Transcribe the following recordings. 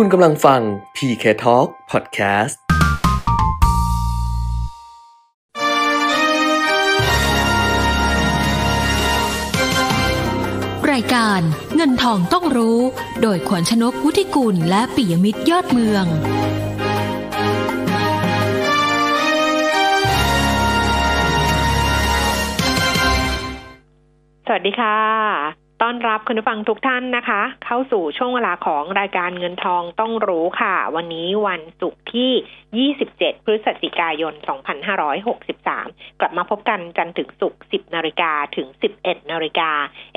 คุณกำลังฟัง PK Talk Podcast รายการเงินทองต้องรู้ โดยขวัญชนกวุฒิกุลและปิยมิตรยอดเมือง สวัสดีค่ะ ต้อนรับคุณผู้ฟังทุกท่านนะคะ เข้าสู่ช่วงเวลาของรายการเงินทองต้องรู้ค่ะ วันนี้วันศุกร์ที่27 พฤศจิกายน 2563 กลับมาพบกันจันทร์ถึงศุกร์ 10 นาฬิกาถึง 11 นาฬิกา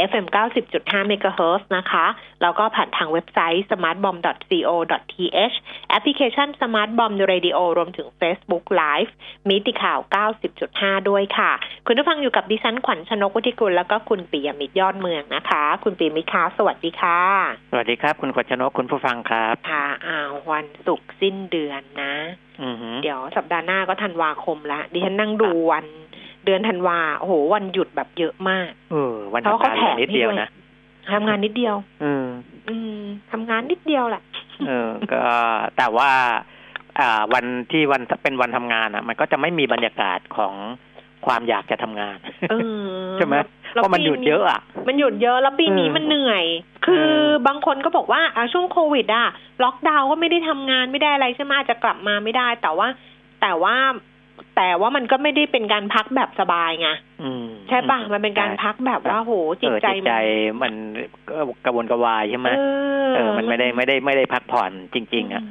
FM 90.5 MHz นะคะ แล้วก็ผ่านทางเว็บไซต์ smartbomb.co.th แอปพลิเคชัน Smart Bomb Radio รวมถึง Facebook Live มิติข่าว 90.5 ด้วยค่ะ คุณผู้ฟังอยู่กับดิฉันขวัญชนกวุฒิกุล แล้วก็คุณปิยมิตรยอดเมืองนะคะ คุณปิยมิตรคะสวัสดีค่ะ สวัสดีครับ คุณขวัญชนกคุณผู้ฟังครับ ค่ะอ้าววันศุกร์สิ้นเดือนนะอือหือ เดี๋ยวสัปดาห์หน้าก็ธันวาคมละดิฉันนั่งดูวันเดือนธันวาโอ้โหวันหยุดแบบเยอะมากเออวันเพราะทำเขางานแถมนิดเดียวให้ด้วยนะทำงานนิดเดียว อืม อืมทำงานนิดเดียวแหละเออ ก็แต่ว่า อ่า วันที่วันเป็นวันทำงานอะ มันก็จะไม่มีบรรยากาศของ ความอยากจะทำงานเออใช่ไหมแล้วเพราะมันหยุดเยอะอะมันหยุดเยอะแล้วปีนี้เออมันเหนื่อย คือเออบางคนก็บอกว่าอะช่วงโควิดอะล็อกดาวน์ก็ไม่ได้ทำงานไม่ได้อะไรใช่ไหมอาจจะกลับมาไม่ได้ แต่ว่าแต่ว่าแต่ว่ามันก็ไม่ได้เป็นการพักแบบสบายไงอืมใช่ป่ะมันเป็นการใช่พักแบบว่าโหจิเอตอใจจิตใจมันก็กระวนกระวายใช่ไหมเออเออมันไม่ได้ไม่ได้ไม่ได้พักผ่อนจริง ๆ อะมอืม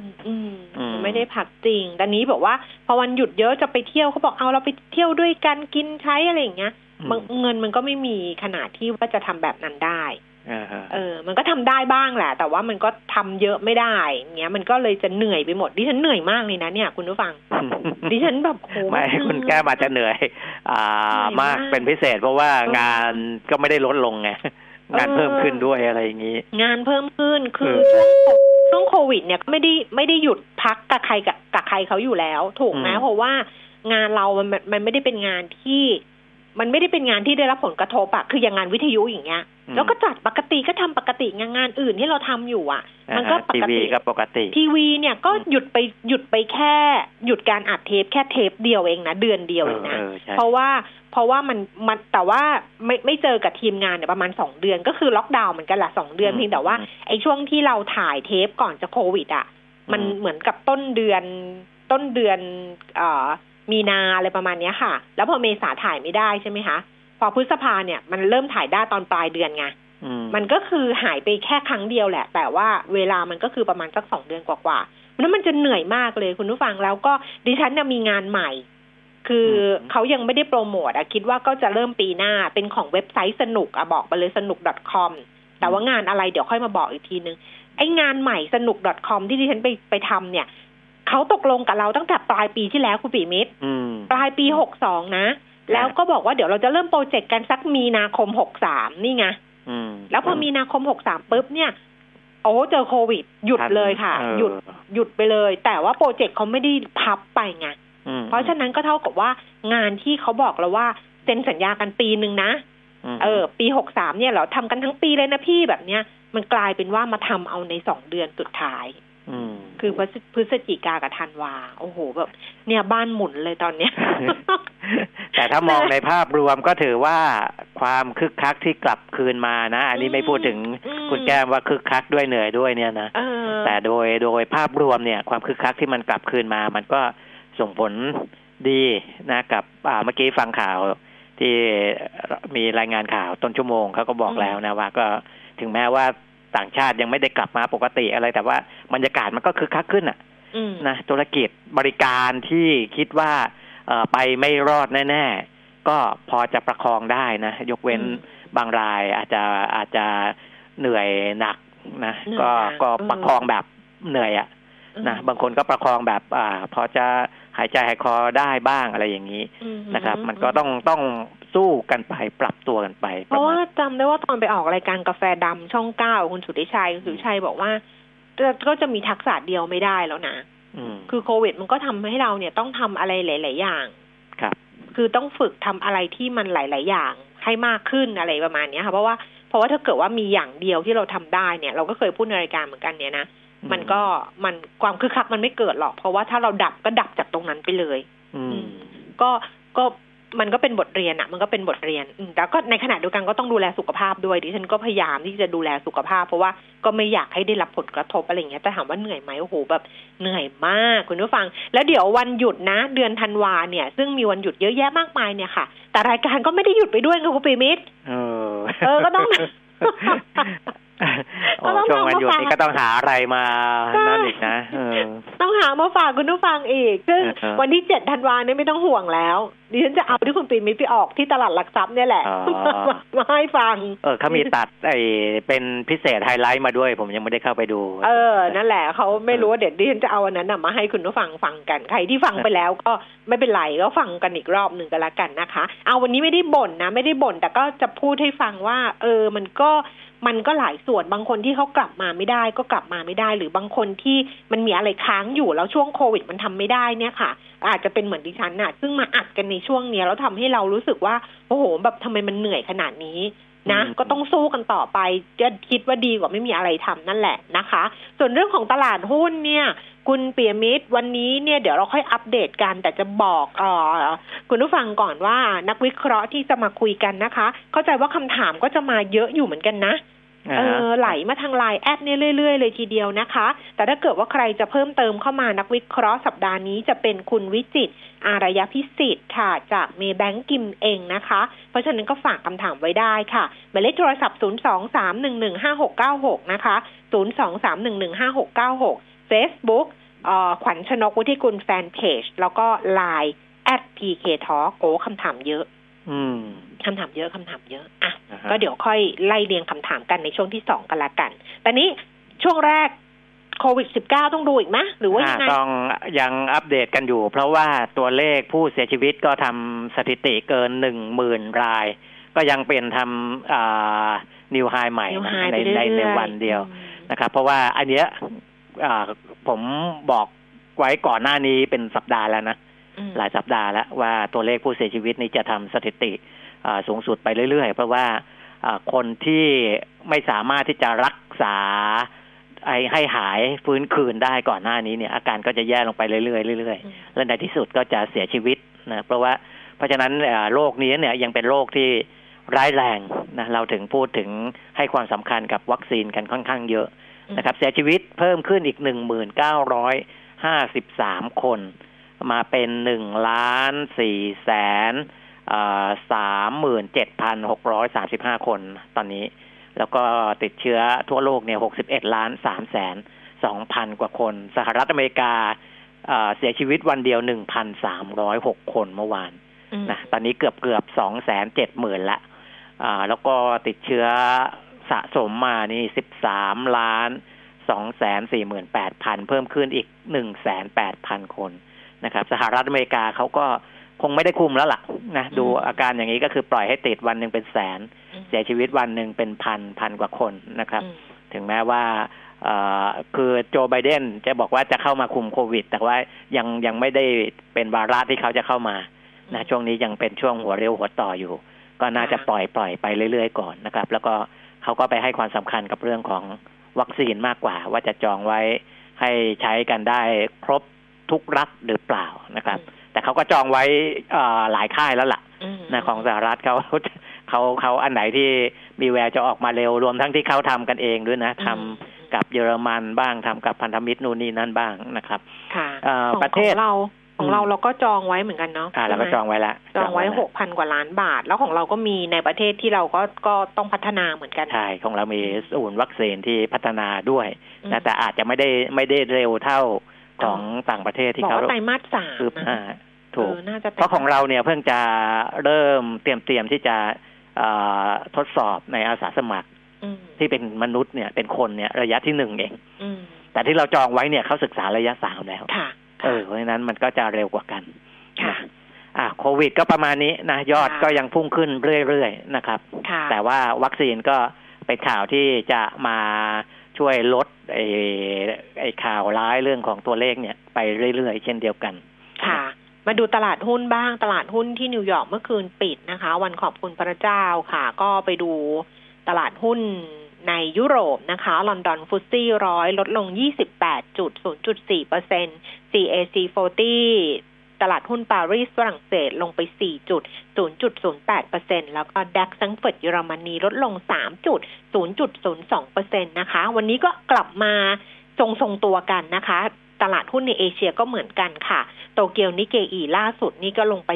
อืม ไม่ได้พักจริงแต่นี้บอกว่า พอวันหยุดเยอะจะไปเที่ยวเขาบอกเอาเราไปเที่ยวด้วยกันกินใช้อะไรอย่างเงี้ยอืมบางเงินมันก็ไม่มีขนาดที่ว่าจะทำแบบนั้นได้อ่าฮะเออ มันก็ทำได้บ้างแหละ แต่ว่ามันก็ทำเยอะไม่ได้อย่างเงี้ย มันก็เลยจะเหนื่อยไปหมด ดิฉันเหนื่อยมากเลยนะเนี่ยคุณผู้ฟัง ดิฉันแบบโหไม่คุณแก้มอาจจะเหนื่อย อ่าเหนื่อยมามากกเป็นพิเศษ เพราะว่าเอองานก็ไม่ได้ลดลงไง งานเออเพิ่มขึ้นด้วยอะไรอย่างนี้ งานเพิ่มขึ้นคือเออช่วงช่วงโควิดเนี่ยก็ไม่ได้ไม่ได้หยุดพักกับใครกับกับใครเขาอยู่แล้ว ถูกไหมอืมเพราะว่างานเรามันมันมันไม่ได้เป็นงานที่มันไม่ได้เป็นงานที่ได้รับผลกระทบอะคืออย่างงานวิทยุอย่างเงี้ย แล้วก็จัดปกติก็ทำปกติงานงานอื่นที่เราทำอยู่อะมันก็อ่าฮะปทีกวีติก็ปกติ ทีวีเนี่ยก็หยุดไปหยุดไปแค่ หยุดการอัดเทปแค่เทปเดียวเองนะเดือนเดียวเองนะเออใช่เพราะว่า เพราะว่ามันมันแต่ว่าไม่ไม่เจอกับทีมงานเนี่ยประมาณสองเดือน ก็คือล็อกดาวน์เหมือนกันแหละสองเดือนอืมเพียงแต่ว่าอืมไอ้ช่วงที่เราถ่ายเทปก่อนจะโควิดอะมันอืมเหมือนกับต้นเดือนต้นเดือนเอ่อมีนาอะไรประมาณเนี้ยค่ะ แล้วพอเมษาถ่ายไม่ได้ใช่ไหมคะ พอพฤษภาเนี่ยมันเริ่มถ่ายได้ตอนปลายเดือนไงอืมันก็คือหายไปแค่ครั้งเดียวแหละ แต่ว่าเวลามันก็คือประมาณสักสองเดือนกว่าๆเพราะฉะนั้นมันจะเหนื่อยมากเลยคุณผู้ฟังแล้วก็ดิฉันเนี่ยมีงานใหม่ คืออเขายังไม่ได้โปรโมทอะคิดว่าก็จะเริ่มปีหน้าเป็นของเว็บไซต์สนุกอะบอกไปเลยสนุก .com แต่ว่างานอะไรเดี๋ยวค่อยมาบอกอีกทีนึง ไอ้งานใหม่สนุก .com ที่ดิฉันไปไปทำเนี่ยเขาตกลงกับเราตั้งแต่ปลายปีที่แล้วคุณปีมิตรอืมปลายปีหกสองนะ แล้วก็บอกว่าเดี๋ยวเราจะเริ่ม project กันสักมีนาคมหกสามนี่ไงอืมแล้วพอมีนาคมหกสามปุ๊บเนี่ยโอ้เจอโควิด หยุดเลยค่ะออหยุดหยุดไปเลย แต่ว่า project เขาไม่ได้พับไปไงอืม เพราะฉะนั้นก็เท่ากับว่างานที่เขาบอกเราว่าเซ็นสัญญากันปีหนึ่งนะมเออ ปีหกสามเนี่ยเราทำกันทั้งปีเลยนะพี่แบบเนี้ย มันกลายเป็นว่ามาทำเอาในสองเดือนสุดท้ายอืมคือพฤศพฤศจิกากับธันวา โอ้โหแบบ เนี่ยบ้านหมุนเลยตอนเนี้ย แต่ถ้ามองในภาพรวมก็ถือว่าความคึกคักที่กลับคืนมานะ อันนี้ไม่พูดถึงอืมคุณแก้มว่าคึกคักด้วยเหนื่อยด้วยเนี่ยนะเออแต่โดยโดยภาพรวมเนี่ย ความคึกคักที่มันกลับคืนมา มันก็ ส่งผลดีนะกับอ่าเมื่อกี้ฟังข่าวที่มีรายงานข่าวต้นชั่วโมงเขาก็บอกแล้วนะว่าก็ถึงแม้ว่าต่างชาติยังไม่ได้กลับมาปกติอะไร แต่ว่าบรรยากาศมันก็คึกคักขึ้นอะอืมนะธุรกิจบริการที่คิดว่าเอ่อไปไม่รอดแน่ ๆ ก็พอจะประคองได้นะ ยกเว้นอืมบางรายอาจจะอาจจะเหนื่อยหนักนะเหนื่อยก็หนักก็อืมประคองแบบเหนื่อยอะนะบางคนก็ประคองแบบอ่าพอจะหายใจหายคอได้บ้างอะไรอย่างนี้อืนะครับ มันก็ต้องต้องสู้กันไปปรับตัวกันไป เพราะมว่าณจำได้ว่าตอนไปออกรายการกาแฟดำช่องเก้าคุณสุทธิชัยคุณสุทธิชัยบอกว่าจะก็จะมีทักษะเดียวไม่ได้แล้วนะอืมคือโควิดมันก็ทำให้เราเนี่ยต้องทำอะไรหลาย ๆ อย่างครับ คือต้องฝึกทำอะไรที่มันหลาย ๆ อย่างให้มากขึ้นอะไรประมาณเนี้ยค่ะเพราะว่าเพราะว่าถ้าเกิดว่ามีอย่างเดียวที่เราทำได้เนี่ย เราก็เคยพูดในรายการเหมือนกันเนี่ยนะอื มมันก็มันความคึกคักมันไม่เกิดหรอก เพราะว่าถ้าเราดับก็ดับจากตรงนั้นไปเลย อืมก็ก็มันก็เป็นบทเรียนอะมันก็เป็นบทเรียนอืมแต่ก็ในขณะเดียวกันก็ต้องดูแลสุขภาพด้วยดิฉันก็พยายามที่จะดูแลสุขภาพ เพราะว่าก็ไม่อยากให้ได้รับผลกระทบอะไรอย่างเงี้ยแต่ถามว่าเหนื่อยไหมโอ้โหแบบเหนื่อยมากคุณผู้ฟัง แล้วเดี๋ยววันหยุดนะ เดือนธันวาเนี่ย ซึ่งมีวันหยุดเยอะแยะมากมายเนี่ยค่ะ แต่รายการก็ไม่ได้หยุดไปด้วยค่ะคุณปีมิตรเออเออ ก็ต้อง โอ้ช่วงวันหยุดนี้ก็ต้องหาอะไรมานั่นอีกนะเออต้องหามาฝากคุณผู้ฟังอีก ซึ่งอ่าฮะวันที่เจ็ดธันวาเนี่ยไม่ต้องห่วงแล้วดิฉันจะเอาที่คุณปีมิตรไปออกที่ตลาดหลักทรัพย์เนี่ยแหละอ๋อมามาให้ฟัง เออเขามีตัดไอ้เป็นพิเศษไฮไลท์มาด้วย ผมยังไม่ได้เข้าไปดู เออ นั่นแหละเขาไม่รู้ว่าเดี๋ยวดิฉันจะเอาอันนั้นนะมาให้คุณผู้ฟังฟังกันใครที่ฟังไปแล้วก็ไม่เป็นไรก็ฟังกันอีกรอบหนึ่งก็แล้วกันนะคะ เอาวันนี้ไม่ได้บ่นนะ ไม่ได้บ่นแต่ก็จะพูดให้ฟังว่า เออ มันก็ มันก็หลายส่วนบางคนที่เขากลับมาไม่ได้ก็กลับมาไม่ได้ หรือบางคนที่มันมีอะไรค้างอยู่แล้วช่วงโควิดมันทำไม่ได้เนี่ยค่ะ อาจจะเป็นเหมือนดิฉันน่ะซึ่งมาอัดกันในช่วงเนี้ยแล้วทำให้เรารู้สึกว่าโอ้โหแบบทำไมมันเหนื่อยขนาดนี้ นะอืมก็ต้องสู้กันต่อไปจะคิดว่าดีกว่าไม่มีอะไรทำนั่นแหละนะคะ ส่วนเรื่องของตลาดหุ้นเนี่ย คุณเปียมิตรวันนี้เนี่ยเดี๋ยวเราค่อยอัปเดตกัน แต่จะบอกเออคุณผู้ฟังก่อนว่านักวิเคราะห์ที่จะมาคุยกันนะคะ เข้าใจว่าคำถามก็จะมาเยอะอยู่เหมือนกันนะอ่า เอฮะอไหลมาทางไลน์แอดเนี่ยเรื่อยๆ เลยทีเดียวนะคะ แต่ถ้าเกิดว่าใครจะเพิ่มเติมเข้ามานักวิเคราะห์สัปดาห์นี้จะเป็นคุณวิจิตรอารยพิสิทธิ์ค่ะ จากเมย์แบงกิมเองนะคะ เพราะฉะนั้นก็ฝากคำถามไว้ได้ค่ะหมายเลขโทรศัพท์ 023115696 นะคะ 023115696 Facebook เอ่อขวัญชนกวุฒิกุลแฟนเพจแล้วก็ Line at pk talk โอ้คำถามเยอะอืมคำถามเยอะคำถามเยอะ อะอ่าฮะ ก็เดี๋ยวค่อยไล่เรียงคำถามกันในช่วงที่สองกันละกัน แต่นี้ช่วงแรกโควิด -19 ต้องดูอีกไหมหรือว่ายังไงอ่าต้องยังอัปเดตกันอยู่ เพราะว่าตัวเลขผู้เสียชีวิตก็ทำสถิติเกินหนึ่งหมื่นราย ก็ยังเป็นทำอ่านิวไฮใหม่นิวนะไฮในไปเรื่ในอยๆในวันเดียวอืมนะครับ เพราะว่าอันเนี้ยอ่าผมบอกไว้ก่อนหน้านี้เป็นสัปดาห์แล้วนะอืมหลายสัปดาห์แล้วว่าตัวเลขผู้เสียชีวิตนี้จะทำสถิติอ่า สูงสุดไปเรื่อยๆ เพราะว่าอ่าคนที่ไม่สามารถที่จะรักษาไอ้ให้หายฟื้นคืนได้ก่อนหน้านี้เนี่ย อาการก็จะแย่ลงไปเรื่อยๆเรื่อยๆอืมและในที่สุดก็จะเสียชีวิตนะเพราะว่าเพราะฉะนั้นเอ่อโรคนี้เนี่ยยังเป็นโรคที่ร้ายแรงนะเราถึงพูดถึงให้ความสำคัญกับวัคซีนกันค่อนข้างเยอะนะครับ เสียชีวิตเพิ่มขึ้นอีกหนึ่งหมื่นเก้าร้อยห้าสิบสามคน มาเป็นหนึ่งล้านสี่แสน สามหมื่นเจ็ดพันหกร้อยสามสิบห้าคนตอนนี้ แล้วก็ติดเชื้อทั่วโลกเนี่ยหกสิบเอ็ดล้านสามแสนสองพันกว่าคน สหรัฐอเมริกาเอ่อเสียชีวิตวันเดียวหนึ่งพันสามร้อยหกคนเมื่อวานอืมนะตอนนี้เกือบเกือบสองแสนเจ็ดหมื่นละอ่าแล้วก็ติดเชื้อสะสมมานี่สิบสามล้านสองแสนสี่หมื่นแปดพันเพิ่มขึ้นอีกหนึ่งแสนแปดพันคนนะครับ สหรัฐอเมริกาเขาก็ คงไม่ได้คุมแล้วล่ะนะดูอาการอย่างนี้ก็คือปล่อยให้ติดวันหนึ่งเป็นแสนอืมเสียชีวิตวันหนึ่งเป็นพันพันกว่าคนนะครับอืมถึงแม้ว่าเอ่อคือโจไบเดนจะบอกว่าจะเข้ามาคุมโควิด แต่ว่ายังยังไม่ได้เป็นวาระที่เขาจะเข้ามานะช่วงนี้ยังเป็นช่วงหัวเร็วหัวต่ออยู่ ก็น่าจะค่ะปล่อยปล่อยไปเรื่อยๆก่อนนะครับ แล้วก็เขาก็ไปให้ความสำคัญกับเรื่องของวัคซีนมากกว่า ว่าจะจองไว้ให้ใช้กันได้ครบทุกรัฐหรือเปล่านะครับ แต่เขาก็จองไว้เอ่อหลายค่ายแล้วล่ะอืมนะของสหรัฐเขาเขาเขาอันไหนที่มีแววจะออกมาเร็วรวมทั้งที่เขาทำกันเองด้วยนะทำอืมกับเยอรมันบ้างทำกับพันธมิตรนู่นนี่นั่นบ้างนะครับ ค่ะเอ่อของประเทศของเราของเราอืมเราก็จองไว้เหมือนกันเนาะอ่าเราก็จองไว้แล้วจองไว้แล้วหกพันกว่าล้านบาท แล้วของเราก็มีในประเทศที่เราก็ก็ต้องพัฒนาเหมือนกันใช่ของเรามีศูนย์วัคซีนที่พัฒนาด้วยอืมนะแต่อาจจะไม่ได้ไม่ได้เร็วเท่า ของต่างประเทศที่บอกเขาว่าไตรมาสสามคืบหน้านะถูกเออน่าจะไตเพราะของเราเนี่ยเพิ่งจะเริ่มเตรียมเตรียมที่จะเอ่อทดสอบในอาสาสมัครอืมที่เป็นมนุษย์เนี่ยเป็นคนเนี่ยระยะที่หนึ่งเองอืมแต่ที่เราจองไว้เนี่ยเขาศึกษาระยะสามแล้วค่ะเออเพราะฉะนั้นมันก็จะเร็วกว่ากันค่ะอะโควิดก็ประมาณนี้นะยอดค่ะก็ยังพุ่งขึ้นเรื่อยๆนะครับค่ะแต่ว่าวัคซีนก็เป็นข่าวที่จะมา ช่วยลดไอ้ไอ้ข่าวร้ายเรื่องของตัวเลขเนี่ยไปเรื่อยๆ เช่นเดียวกัน ค่ะ มาดูตลาดหุ้นบ้าง ตลาดหุ้นที่นิวยอร์กเมื่อคืนปิดนะคะ วันขอบคุณพระเจ้าค่ะ ก็ไปดูตลาดหุ้นในยุโรปนะคะ ลอนดอน FTSE ร้อยลดลง 28.0.4เปอร์เซ็นต์ CAC 40 ตลาดหุ้นปารีสฝรั่งเศสลงไป4.0.08%แล้วก็ DAX แฟรงก์เฟิร์ตเยอรมนีลดลง3.0.02%นะคะ วันนี้ก็กลับมาทรงๆตัวกันนะคะตลาดหุ้นในเอเชียก็เหมือนกันค่ะ โตเกียวนิเกอีล่าสุดนี่ก็ลงไป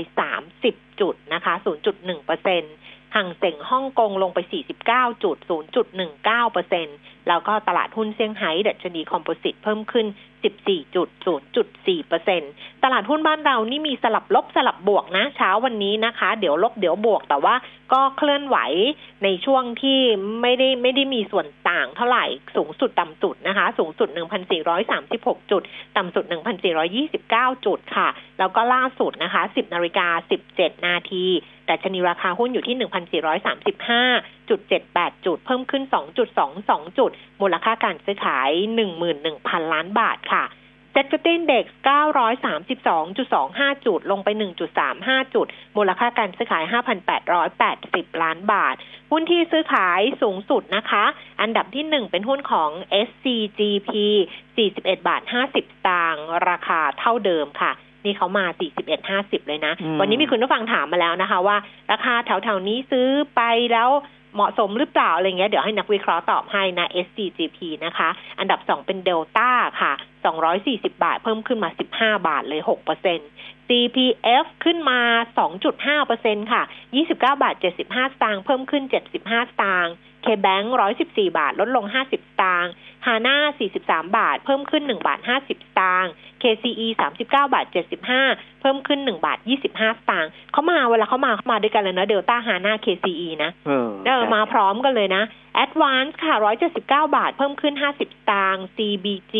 30 จุดนะคะ 0.1%ห่างเส็งฮ่องกงลงไป 49.0.19%แล้วก็ตลาดหุ้นเซี่ยงไฮ้ดัชนีคอมโพสิตเพิ่มขึ้น 14.0.4%ตลาดหุ้นบ้านเรานี่มีสลับลบสลับบวกนะเช้าวันนี้นะคะ เดี๋ยวลบเดี๋ยวบวกแต่ว่าก็เคลื่อนไหวในช่วงที่ไม่ได้ไม่ได้มีส่วนต่างเท่าไหร่สูงสุดต่ำสุดนะคะ สูงสุด 1,436 จุด ต่ำสุด 1,429 จุดค่ะ แล้วก็ล่าสุดนะคะ 10นาฬิกา17 นาทีแต่ชนีราคาหุ้นอยู่ที่1,435.78 จุด เพิ่มขึ้น 2.22 จุด มูลค่าการซื้อขาย 11,000 ล้านบาทค่ะเซ็ตฟิฟเด็ก932.25 จุด ลงไป 1.35 จุด มูลค่าการซื้อขาย 5,880 ล้านบาท หุ้นที่ซื้อขายสูงสุดนะคะ อันดับที่ 1 เป็นหุ้นของ SCGP 41 บาท 50 สตางค์ราคาเท่าเดิมค่ะ นี่เขามา 41.50 เลยนะอืมวันนี้มีคุณผู้ฟังถามมาแล้วนะคะว่า ราคาแถวๆนี้ซื้อไปแล้ว เหมาะสมหรือเปล่าอะไรเงี้ยเดี๋ยวให้นักวิเคราะห์ตอบให้นะ SCGP นะคะ อันดับ2เป็นเดลต้าค่ะ 240 บาท เพิ่มขึ้นมา 15 บาทเลย 6% CPF ขึ้นมา 2.5%ค่ะ 29 บาท 75 สตางค์เพิ่มขึ้น 75 สตางค์ KBank 114บาท ลดลง50สตางค์ HANA 43บาท เพิ่มขึ้น1บาท50สตางค์ KCE 39บาท75เพิ่มขึ้น1บาท25สตางค์เขามาเวลาเขามาเขามาด้วยกันเลยนะเดลต้า HANA KCE นะเออเออมาพร้อมกันเลยนะ Advance ค่ะ179บาท เพิ่มขึ้น50สตางค์ CBG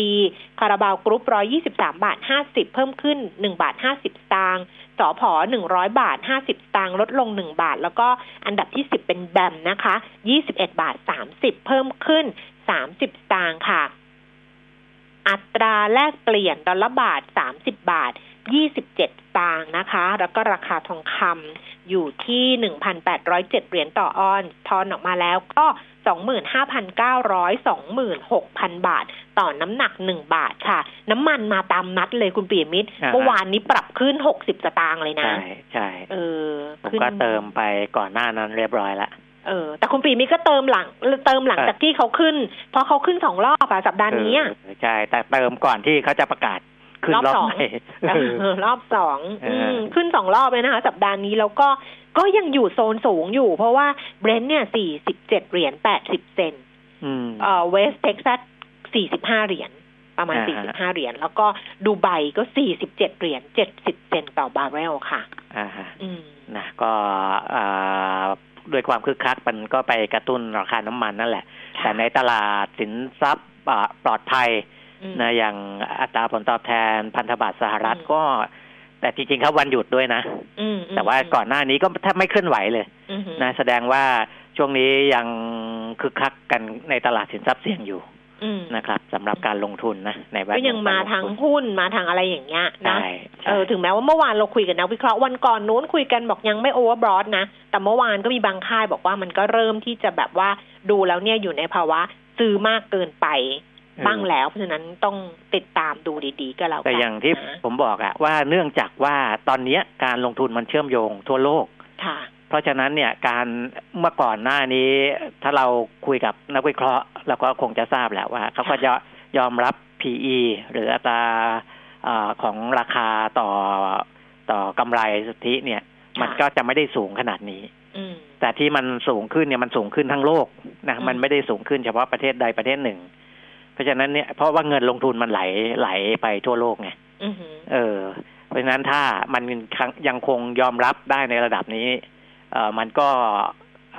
คาราบาวกรุ๊ป123บาท50เพิ่มขึ้น1บาท50สตางค์ สอพอ100บาท50สตางค์ลดลง1บาท แล้วก็อันดับที่10เป็น BAM นะคะ21บาท30เพิ่มขึ้น30สตางค์ค่ะ อัตราแลกเปลี่ยนดอลลาร์บาท30บาท27สตางค์นะคะ แล้วก็ราคาทองคำอยู่ที่1,807เหรียญต่อออนทอนออกมาแล้วก็ 25,900 26,000 บาท ต่อน้ำหนัก 1 บาทค่ะ น้ำมันมาตามนัดเลยคุณปียมิตรอ่าฮะเมื่อวานนี้ปรับขึ้น 60 สตางค์เลยนะ ใช่ใช่เออผมขึ้นก็เติมไปก่อนหน้านั้นเรียบร้อยแล้วเออแต่คุณปีมิตรก็เติมหลังเติมหลังเออจากที่เขาขึ้น เพราะเขาขึ้นสองรอบอะสัปดาห์นี้อะเออใช่ แต่เติมก่อนที่เขาจะประกาศขึ้นรอบรอบสองใหม่เออรอบสองเอออืมขึ้นสองรอบเลยนะคะ สัปดาห์นี้แล้วก็ ก็ยังอยู่โซนสูงอยู่ เพราะว่า Brent เนี่ยสี่สิบเจ็ดเหรียญแปดสิบเซนต์อืมเอ่อ West Texas สี่สิบห้าเหรียญประมาณอ่าสี่ฮะสิบห้าเหรียญ แล้วก็ดูไบก็สี่สิบเจ็ดเหรียญเจ็ดสิบเซนต์ต่อบาร์เรลค่ะ อ่าฮะอืมนะ ก็อ่าด้วยความคึกคักมันก็ไปกระตุ้นราคาน้ำมันนั่นแหละ แต่ในตลาดสินทรัพย์อ่าปลอดภัยอืมนะอย่างอัตราผลตอบแทนพันธบัตรสหรัฐอืมก็ แต่จริงๆเขาวันหยุดด้วยนะอืมอืมแต่ว่าก่อนหน้านี้ก็แทบไม่เคลื่อนไหวเลยอืมนะแสดงว่าช่วงนี้ยังคึกคักกันในตลาดสินทรัพย์เสี่ยงอยู่อืมนะครับสำหรับการลงทุนนะในแวดวก็ยังกมารลทางทุนหุ้นมาทางอะไรอย่างเงี้ยนะใช่ใช่เออถึงแม้ว่าเมื่อวานเราคุยกับนักวิเคราะห์วันก่อนนู้นคุยกันบอกยังไม่ overbought นะ แต่เมื่อวานก็มีบางค่ายบอกว่ามันก็เริ่มที่จะแบบว่าดูแล้วเนี่ยอยู่ในภาวะซื้อมากเกินไปเออ บ้างแล้ว เพราะฉะนั้นต้องติดตามดูดีๆก็แล้วกันแต่อย่างที่นะผมบอกอะว่าเนื่องจากว่าตอนเนี้ยการลงทุนมันเชื่อมโยงทั่วโลกค่ะเพราะฉะนั้นเนี่ยการเมื่อก่อนหน้านี้ถ้าเราคุยกับนักวิเคราะห์เราก็คงจะทราบแหละว่าเขาก็จะยอมรับ PE หรืออัตราเออของราคาต่อต่อกำไรสุทธิเนี่ย มันก็จะไม่ได้สูงขนาดนี้อืมแต่ที่มันสูงขึ้นเนี่ยมันสูงขึ้นทั้งโลกนะอืมมันไม่ได้สูงขึ้นเฉพาะประเทศใดประเทศหนึ่ง เพราะฉะนั้นเนี่ยเพราะว่าเงินลงทุนมันไหลไหลไปทั่วโลกไงอือหือเออ เพราะฉะนั้นถ้ามันยังคงยอมรับได้ในระดับนี้ เออมันก็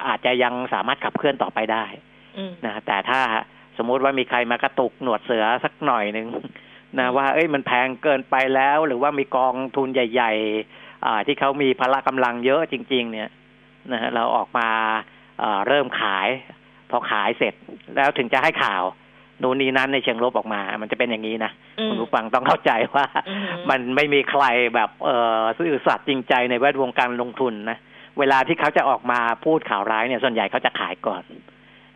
อาจจะยังสามารถขับเคลื่อนต่อไปได้อืมนะแต่ถ้าสมมุติว่ามีใครมากระตุกหนวดเสือสักหน่อยหนึ่งนะว่าเอ้ยมันแพงเกินไปแล้ว หรือว่ามีกองทุนใหญ่ ๆ อ่า ที่เขามีพละกำลังเยอะจริง ๆ เนี่ยนะฮะเราออกมาเอ่อเริ่มขาย พอขายเสร็จแล้วถึงจะให้ข่าว นู่นนี่นั้นในเชิงลบออกมา มันจะเป็นอย่างนี้นะอืมคุณผู้ฟังต้องเข้าใจว่าอือหือมันไม่มีใครแบบเออซื่อสัตย์จริงใจในแวดวงการลงทุนนะเวลาที่เขาจะออกมาพูดข่าวร้ายเนี่ยส่วนใหญ่เขาจะขายก่อน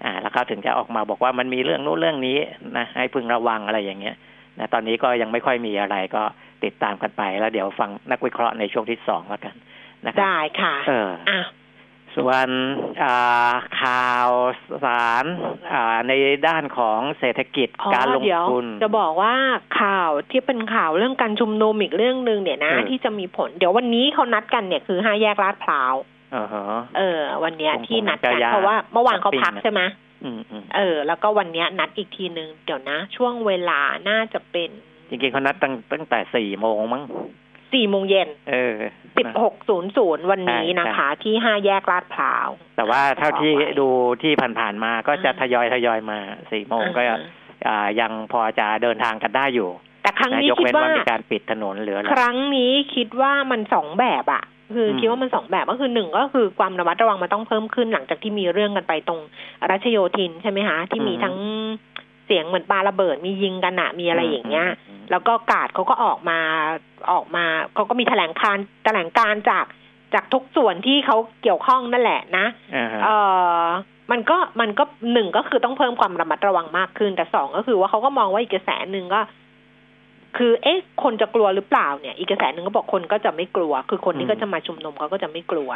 อ่า แล้วเขาถึงจะออกมาบอกว่ามันมีเรื่องนู้นเรื่องนี้นะให้พึงระวังอะไรอย่างเงี้ยนะตอนนี้ก็ยังไม่ค่อยมีอะไรก็ติดตามกันไปแล้วเดี๋ยวฟังนักวิเคราะห์ในช่วงที่สองแล้วกันนะครับได้ค่ะ เอออะ ส่วนอ่าข่าวสารอ่าในด้านของเศรษฐกิจอ๋อการลงเดี๋ยวทุน จะบอกว่าข่าวที่เป็นข่าวเรื่องการชุมนุมอีกเรื่องหนึ่งเนี่ยนะเออที่จะมีผล เดี๋ยววันนี้เขานัดกันเนี่ยคือห้าแยกลาดพร้าวอ่าฮะเออ วันเนี้ยผมที่นัดกันผมจะเพราะว่าเมื่อวานเขาพักช้อปปิ้งนะใช่ไหมอืมอืมเออ แล้วก็วันเนี้ยนัดอีกทีหนึ่งเดี๋ยวนะ ช่วงเวลาน่าจะเป็น จริงๆเขานัดตั้งตั้งแต่สี่โมงมั้ง สี่โมงเย็นเออสิบนะหกศูนย์ศูนย์วันนี้ใช่นะคะ ที่ห้าแยกลาดพร้าว แต่ว่าเท่าที่บอกไว้ดูที่ผ่านๆมาก็จะอืมทยอยทยอยมาสี่โมงก็อ่าอ่ายังพอจะเดินทางกันได้อยู่ แต่ครั้งนะนี้ยกคิดเว้นว่าว่ามีการปิดถนนหรืออะไรครั้งนี้คิดว่ามันสองแบบอะคืออมคิดว่ามันสองแบบก็คือหนึ่งก็คือความระมัดระวังมันต้องเพิ่มขึ้นหลังจากที่มีเรื่องกันไปตรงรัชโยธินใช่ไหมคะที่มีทั้งเสียงเหมือนปาระเบิดมียิงกันอะมีอะไรอย่างเงี้ยมแล้วก็กาดเขาก็ออกมาออกมาเขาก็มีแถลงการแถลงการจากจากทุกส่วนที่เขาเกี่ยวข้องนั่นแหละนะอ่าฮะเออมันก็มันก็หนึ่งก็คือต้องเพิ่มความระมัดระวังมากขึ้น แต่สองก็คือว่าเขาก็มองว่าอีกกระแสหนึ่งก็ คือเอ๊ะคนจะกลัวหรือเปล่าเนี่ย อีกกระแสหนึ่งก็บอกคนก็จะไม่กลัว คือคนที่ก็จะมาชุมนุมเขาก็จะไม่กลัว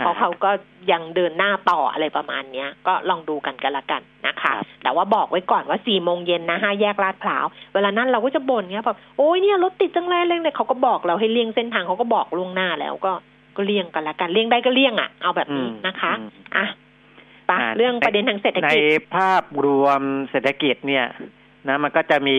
เพราะเขาก็ยังเดินหน้าต่ออะไรประมาณเนี้ย ก็ลองดูกันกันละกันนะคะครับแต่ว่าบอกไว้ก่อนว่าสี่โมงเย็นนะห้าแยกลาดพร้าว เวลานั้นเราก็จะบ่นเนี้ยแบบโอ้ยเนี่ยรถติดจังเลยเร่งเลยเขาก็บอกเราให้เลี่ยงเส้นทางเขาก็บอกล่วงหน้าแล้วก็ก็เลี่ยงกันละกันเลี่ยงได้ก็เลี่ยงอะเอาแบบนี้นะคะอืมอะไปะอ่าเรื่องประเด็นทางเศรษฐในกิจภาพรวมเศรษฐกิจเนี่ยนะมันก็จะมี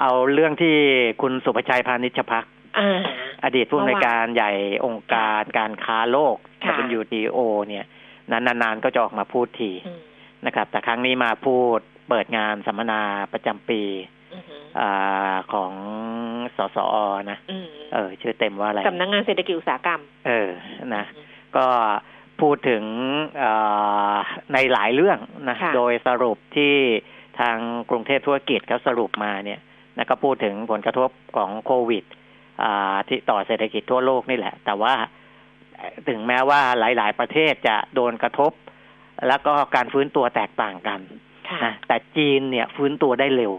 เอาเรื่องที่คุณสุภชัยพานิชพัก อ่าอดีตผู้อำนวยการใหญ่องค์การการค้าโลกค่ะ WTO เนี่ยนานๆก็จะออกมาพูดทีอืมนะครับ แต่ครั้งนี้มาพูดเปิดงานสัมมนาประจำปีอืมอาของสสอนะอืมเออ ชื่อเต็มว่าอะไรสำนักงานเศรษฐกิจอุตสาหกรรม เออนะก็พูดถึงเอ่อในหลายเรื่องนะค่ะโดยสรุปที่ทางกรุงเทพธุรกิจเขาสรุปมาเนี่ยนะก็พูดถึงผลกระทบของโควิดอ่า ที่ต่อเศรษฐกิจทั่วโลกนี่แหละ แต่ว่าเอ่อถึงแม้ว่าหลาย ๆ ประเทศจะโดนกระทบ แล้วก็การฟื้นตัวแตกต่างกันค่ะนะแต่จีนเนี่ยฟื้นตัวได้เร็ว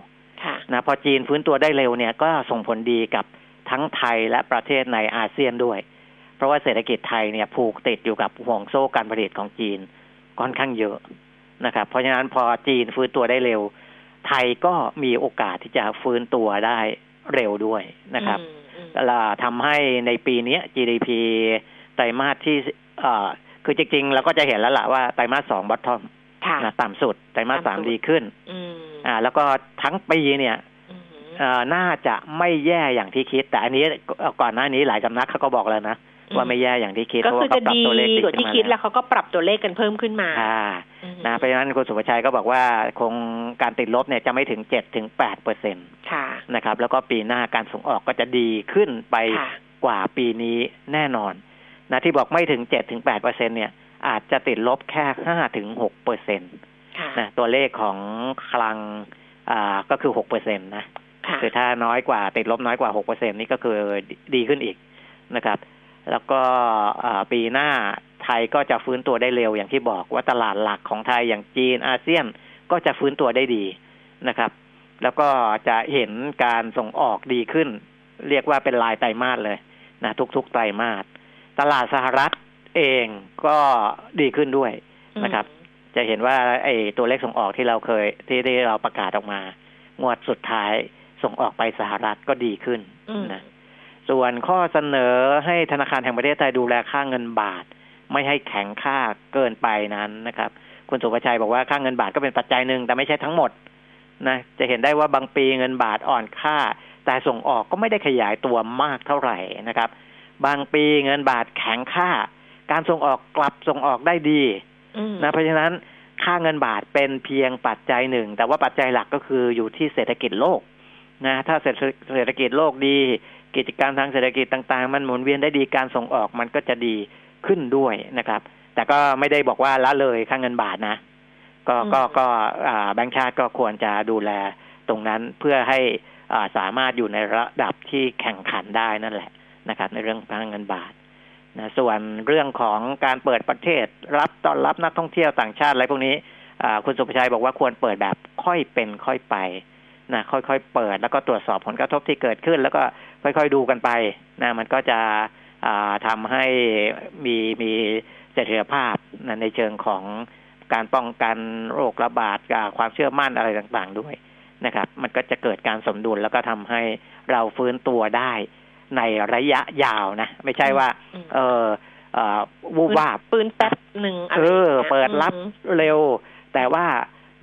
ค่ะนะพอจีนฟื้นตัวได้เร็วเนี่ยก็ส่งผลดีกับทั้งไทยและประเทศในอาเซียนด้วย เพราะว่าเศรษฐกิจไทยเนี่ยผูกติดอยู่กับห่วงโซ่การผลิตของจีนค่อนข้างเยอะนะครับ เพราะฉะนั้นพอจีนฟื้นตัวได้เร็ว ไทยก็มีโอกาสที่จะฟื้นตัวได้เร็วด้วยนะครับอืมอืมแล้ว ทำให้ในปีนี้ GDP ไตรมาสที่เอ่อคือจริงๆเราก็จะเห็นแล้วล่ะว่าไตรมาสสองบอททอมค่ะนะต่ำสุดไตรมาสสามต่ำสุดดีขึ้นอืมอ่า แล้วก็ทั้งปีเนี่ยอืมเอ่อน่าจะไม่แย่อย่างที่คิด แต่อันนี้ก่อนหน้านี้หลายสำนักเขาก็บอกแล้วนะ ว่าไม่แย่อย่างที่คิดก็เพราะคืว่าอเขาจะปรับดีตัวเลขกว่าที่คิดแล้วเขาก็ปรับตัวเลขกันเพิ่มขึ้นมาค่ะอืมนะเพราะฉะนั้นคุณสุภชัยก็บอกว่าคงการติดลบเนี่ยจะไม่ถึงเจ็ดถึงแปดเปอร์เซ็นตค่ะนะครับ แล้วก็ปีหน้าการส่งออกก็จะดีขึ้นไปค่ะกว่าปีนี้แน่นอนนะที่บอกไม่ถึงเจ็ดถึงแปดเปอร์เซ็นเนี่ยอาจจะติดลบแค่ห้าถึงหกเปอร์เซ็นตค่ะนะตัวเลขของคลังอ่าก็คือหกเปอร์เซ็นตนะค่ะคือถ้าน้อยกว่าติดลบน้อยกว่าหกเปอร์เซ็นนี่ก็คือดีขึ้นอีกนะครับ แล้วก็อ่าปีหน้าไทยก็จะฟื้นตัวได้เร็วอย่างที่บอกว่าตลาดหลักของไทยอย่างจีนอาเซียนก็จะฟื้นตัวได้ดีนะครับ แล้วก็จะเห็นการส่งออกดีขึ้น เรียกว่าเป็นรายไตรมาสเลยนะทุกๆไตรมาสตลาดสหรัฐเองก็ดีขึ้นด้วยนะครับ จะเห็นว่าไอ้ตัวเลขส่งออกที่เราเคยที่ที่เราประกาศออกมา งวดสุดท้ายส่งออกไปสหรัฐก็ดีขึ้นอืมนะ ส่วนข้อเสนอให้ธนาคารแห่งประเทศไทยดูแลค่าเงินบาท ไม่ให้แข็งค่าเกินไปนั้นนะครับ คุณสุภชัยบอกว่าค่าเงินบาทก็เป็นปัจจัยหนึ่งแต่ไม่ใช่ทั้งหมดนะจะเห็นได้ว่าบางปีเงินบาทอ่อนค่า แต่ส่งออกก็ไม่ได้ขยายตัวมากเท่าไหร่นะครับ บางปีเงินบาทแข็งค่า การส่งออกกลับส่งออกได้ดีอืมนะเพราะฉะนั้นค่าเงินบาทเป็นเพียงปัจจัยหนึ่ง แต่ว่าปัจจัยหลักก็คืออยู่ที่เศรษฐกิจโลกนะถ้าเศรษฐเศรษฐกิจโลกดี กิจการทางเศรษฐกิจต่าง ๆ มันหมุนเวียนได้ดีการส่งออกมันก็จะดีขึ้นด้วยนะครับ แต่ก็ไม่ได้บอกว่าละเลยค่าเงินบาทนะ ก็ก็ก็อ่าแบงก์ชาติก็ควรจะดูแลตรงนั้นเพื่อให้อ่าสามารถอยู่ในระดับที่แข่งขันได้นั่นแหละนะครับ ในเรื่องค่าเงินบาทนะส่วนเรื่องของการเปิดประเทศรับต้อนรับนักท่องเที่ยวต่างชาติอะไรพวกนี้อ่าคุณสุภชัยบอกว่าควรเปิดแบบค่อยเป็นค่อยไป นะค่อยๆเปิดแล้วก็ตรวจสอบผลกระทบที่เกิดขึ้น แล้วก็ค่อยๆดูกันไปนะมันก็จะอ่าทำให้มีมีเสถียรภาพนะในเชิงของการป้องกันโรคระบาดกับความเชื่อมั่นอะไรต่างๆด้วยนะครับ มันก็จะเกิดการสมดุลแล้วก็ทำให้เราฟื้นตัวได้ในระยะยาวนะ ไม่ใช่ว่าอืมเออเอ่อวูบวาบปืนแป๊บหนึ่งอะไรเออย่างงี้ยเปิดรับอืมเร็ว แต่ว่า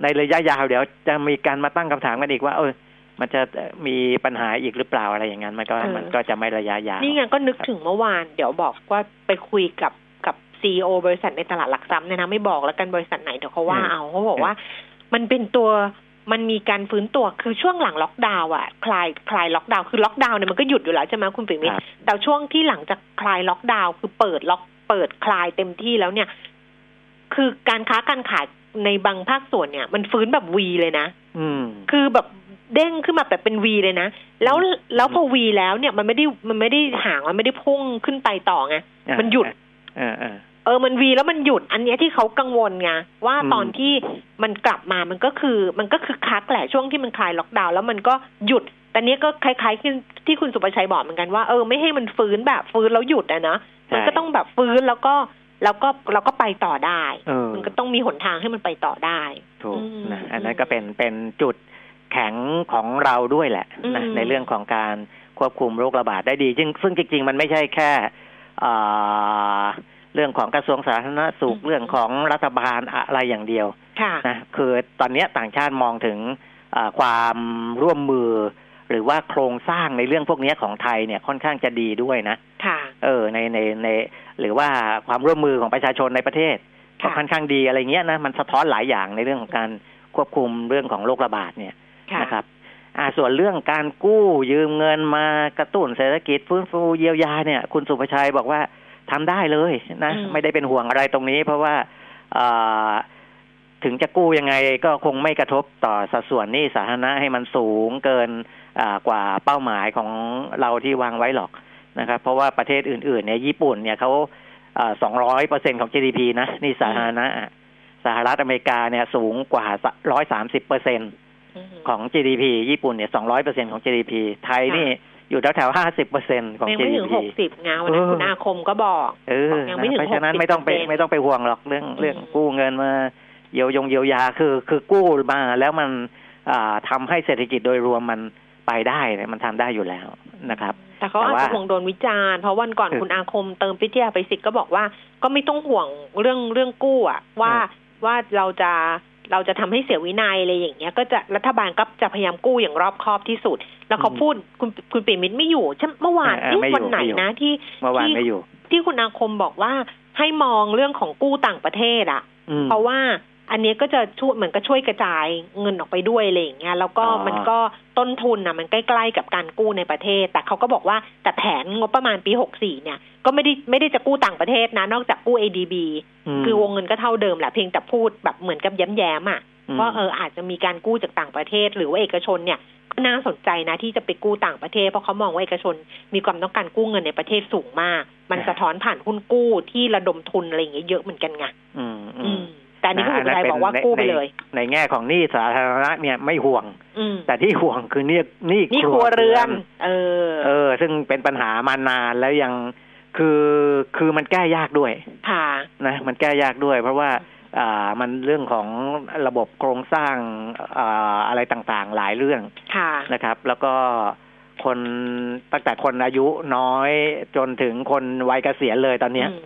ในระยะยาวเดี๋ยวจะมีการมาตั้งคำถามกันอีกว่า เออมันจะมีปัญหาอีกหรือเปล่าอะไรอย่างนั้น มันก็เออมันก็จะไม่ระยะยาวนี่ไงก็นึกถึงเมื่อวาน เดี๋ยวบอกว่าไปคุยกับกับซีอบริษัทในตลาดหลักทรัพย์เนี่ยนะไม่บอกแล้วกันบริษัทไหนเดี๋ยวเขาว่าอืมเอาเขาบอกว่า มันเป็นตัวมันมีการฟื้นตัวคือช่วงหลังล็อกดาวน์อะ คลายคลายล็อกดาวน์คือล็อกดาวน์เนี่ยมันก็หยุดอยู่แล้วใช่ไหมคุณปิ่มมิตครับแต่ช่วงที่หลังจากคลายล็อกดาวน์คือเปิดล็อกเปิดคลายเต็มที่แล้วเนี่ย คือการค้าการขายในบางภาคส่วนเนี่ย มันฟื้นแบบ V เลยนะอืมคือแบบเด้งขึ้นมาแบบเป็น V เลยนะ แล้วแล้วพอ V แล้วเนี่ยมันไม่ได้มันไม่ได้ห่างมันไม่ได้พุ่งขึ้นไปต่อไงมันหยุดเออเออเออมันวีแล้วมันหยุด อันเนี้ยที่เขากังวลไงว่าอืมตอนที่มันกลับมามันก็คือ มันก็คือคักแหละช่วงที่มันคลายล็อกดาวน์แล้วมันก็หยุดแต่เนี้ยก็คล้ายๆที่ที่คุณสุประชัยบอกเหมือนกันว่าเออไม่ให้มันฟื้นแบบฟื้นแล้วหยุดอะนะมันก็ต้องแบบฟื้นแล้วก็ แล้วก็เราก็ไปต่อได้เออมันก็ต้องมีหนทางให้มันไปต่อได้ถูกอืมนะอันนั้นก็เป็นเป็นจุดแข็งของเราด้วยแหละนะอืมในเรื่องของการควบคุมโรคระบาดได้ดีซึ่งซึ่งจริง ๆ มันไม่ใช่แค่อ่าเรื่องของกระทรวงสาธารณสุขเรื่องของรัฐบาลอะไรอย่างเดียวค่ะนะคือตอนเนี้ยต่างชาติมองถึงอ่าความร่วมมือ หรือว่าโครงสร้างในเรื่องพวกเนี้ยของไทยเนี่ยค่อนข้างจะดีด้วยนะค่ะเออในในในหรือว่าความร่วมมือของประชาชนในประเทศก็ค่ะค่อนข้างดีอะไรเงี้ยนะมันสะท้อนหลายอย่างในเรื่องของการควบคุมเรื่องของโรคระบาดเนี่ยค่ะนะครับอ่าส่วนเรื่องการกู้ยืมเงินมากระตุ้นเศรษฐกิจฟื้นฟูเยียวยาเนี่ย คุณสุภชัยบอกว่าทำได้เลยนะอืมไม่ได้เป็นห่วงอะไรตรงนี้ เพราะว่าอ่าถึงจะกู้ยังไงก็คงไม่กระทบต่อสัดส่วนหนี้สาธารณะให้มันสูงเกินอ่า กว่าเป้าหมายของเราที่วางไว้หรอกนะครับเพราะว่าประเทศอื่นๆเนี่ยญี่ปุ่นเนี่ยเขาสองร้อยเปอร์เซ็นของ GDP นะหนี่สาธารณะอะสหรัฐอเมริกาเนี่ยสูงกว่าร้อยสามสิบเปอร์เซ็นอืมของ GDP ญี่ปุ่นเนี่ย200เปอร์เซ็นของ GDP ไทยนี่อยู่แถวๆ50เปอร์เซ็นของยังไม่ถึง GDP หกสิบไงวันนั้นเออคุณอาคมก็บอกเออยังนะไม่ถึงเพราะฉะนั้นไม่ต้องไป60%ไม่ต้องไปห่วงหรอกเรื่องอืมเรื่องกู้เงินมาเยียวยงเยียวยาคือคือกู้มาแล้วมันอ่าทำให้เศรษฐกิจโดยรวมมัน ไปได้เนี่ยมันทำได้อยู่แล้วนะครับ แต่เขาแต่อาจว่าจะห่วงโดนวิจารณ์เพราะวันก่อนคือคุณอาคมเติมพิทยาไปสิทธิ์ก็บอกว่า ก็ไม่ต้องห่วงเรื่องเรื่องกู้อะว่าอืมว่าเราจะเราจะทำให้เสียวินัยอะไรอย่างเงี้ย ก็จะรัฐบาลก็จะพยายามกู้อย่างรอบคอบที่สุด แล้วเขาพูดคุณคุณปิ่มมิตรไม่อยู่ใช่เมื่อวานเออที่ไม่อยู่วันไหนไม่อยู่นะที่เมื่อวานที่ไม่อยู่ ที่คุณอาคมบอกว่าให้มองเรื่องของกู้ต่างประเทศอะอืมเพราะว่า อันเนี้ยก็จะช่วยเหมือนก็ช่วยกระจายเงินออกไปด้วยอะไรอย่างเงี้ยแล้วก็อ๋อมันก็ต้นทุนนะมันใกล้ๆกับการกู้ในประเทศ แต่เขาก็บอกว่าแต่แผนงบประมาณปีหกสี่เนี่ย ก็ไม่ได้ไม่ได้จะกู้ต่างประเทศนะ นอกจากกู้ ADB มคือวงเงินก็เท่าเดิมแหละเพียงแต่พูดแบบเหมือนกับย้ำๆอะมว่าเอออาจจะมีการกู้จากต่างประเทศ หรือว่าเอกชนเนี่ยก็น่าสนใจนะที่จะไปกู้ต่างประเทศ เพราะเขามองว่าเอกชนมีความต้องการกู้เงินในประเทศสูงมาก มันสะท้อนผ่านหุ้นกู้ที่ระดมทุนอะไรอย่างเงี้ยเยอะเหมือนกันไงอืมอือืมม แต่อันนี้คุณนะสุชัยอันนั้นบอกว่าเป็นกู้ไปในเลย ในแง่ของหนี้สาธารณะเนี่ยไม่ห่วงอืมแต่ที่ห่วงคือหนี่นี่นี่ครัวเรือน เออ เออ ซึ่งเป็นปัญหามานานแล้วยังคือคือมันแก้ยากด้วยค่ะนะมันแก้ยากด้วย เพราะว่าอ่ามันเรื่องของระบบโครงสร้างอ่าอะไรต่างๆ หลายเรื่องค่ะนะครับ แล้วก็คนตั้งแต่คนอายุน้อยจนถึงคนวัยเกษียณเลยตอนเนี้ยอืม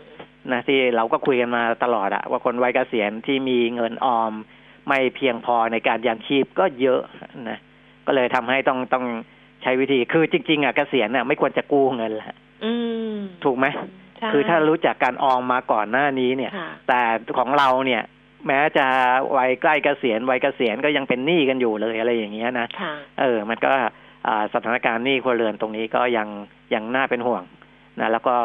นะที่เราก็คุยกันมาตลอดอะว่าคนวัยเกษียณที่มีเงินออม ไม่เพียงพอในการยังชีพก็เยอะนะก็เลยทำให้ต้องต้องใช้วิธีคือจริง ๆอะเกษียณอะไม่ควรจะกู้เงินแหละอืมถูกไหมใช่คือถ้ารู้จักการออมมาก่อนหน้านี้เนี่ยค่ะแต่ของเราเนี่ย แม้จะวัยใกล้เกษียณวัยเกษียณก็ยังเป็นหนี้กันอยู่เลยอะไรอย่างเงี้ยนะค่ะเออ มันก็อ่าสถานการณ์หนี้ครัวเรือนตรงนี้ก็ยังยังน่าเป็นห่วงนะแล้วก็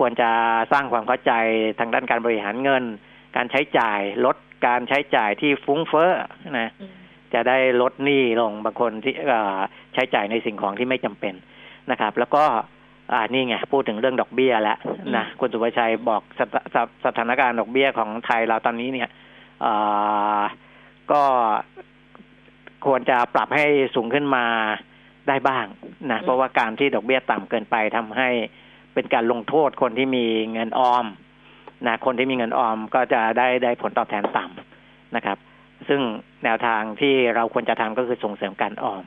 ควรจะสร้างความเข้าใจทางด้านการบริหารเงิน การใช้จ่ายลดการใช้จ่ายที่ฟุ้งเฟ้อนะอืมจะได้ลดหนี้ลงบางคนที่เอ่อใช้จ่ายในสิ่งของที่ไม่จำเป็นนะครับ แล้วก็อ่านี่ไงพูดถึงเรื่องดอกเบี้ยแล้วนะคุณสุภชัยบอกสถสถสถานการณ์ดอกเบี้ยของไทยเราตอนนี้เนี่ยเอ่อก็ควรจะปรับให้สูงขึ้นมาได้บ้างนะอืมเพราะว่าการที่ดอกเบี้ยต่ำเกินไปทำให้ เป็นการลงโทษคนที่มีเงินออมนะคนที่มีเงินออมก็จะได้ได้ผลตอบแทนต่ำนะครับ ซึ่งแนวทางที่เราควรจะทำก็คือส่งเสริมการออม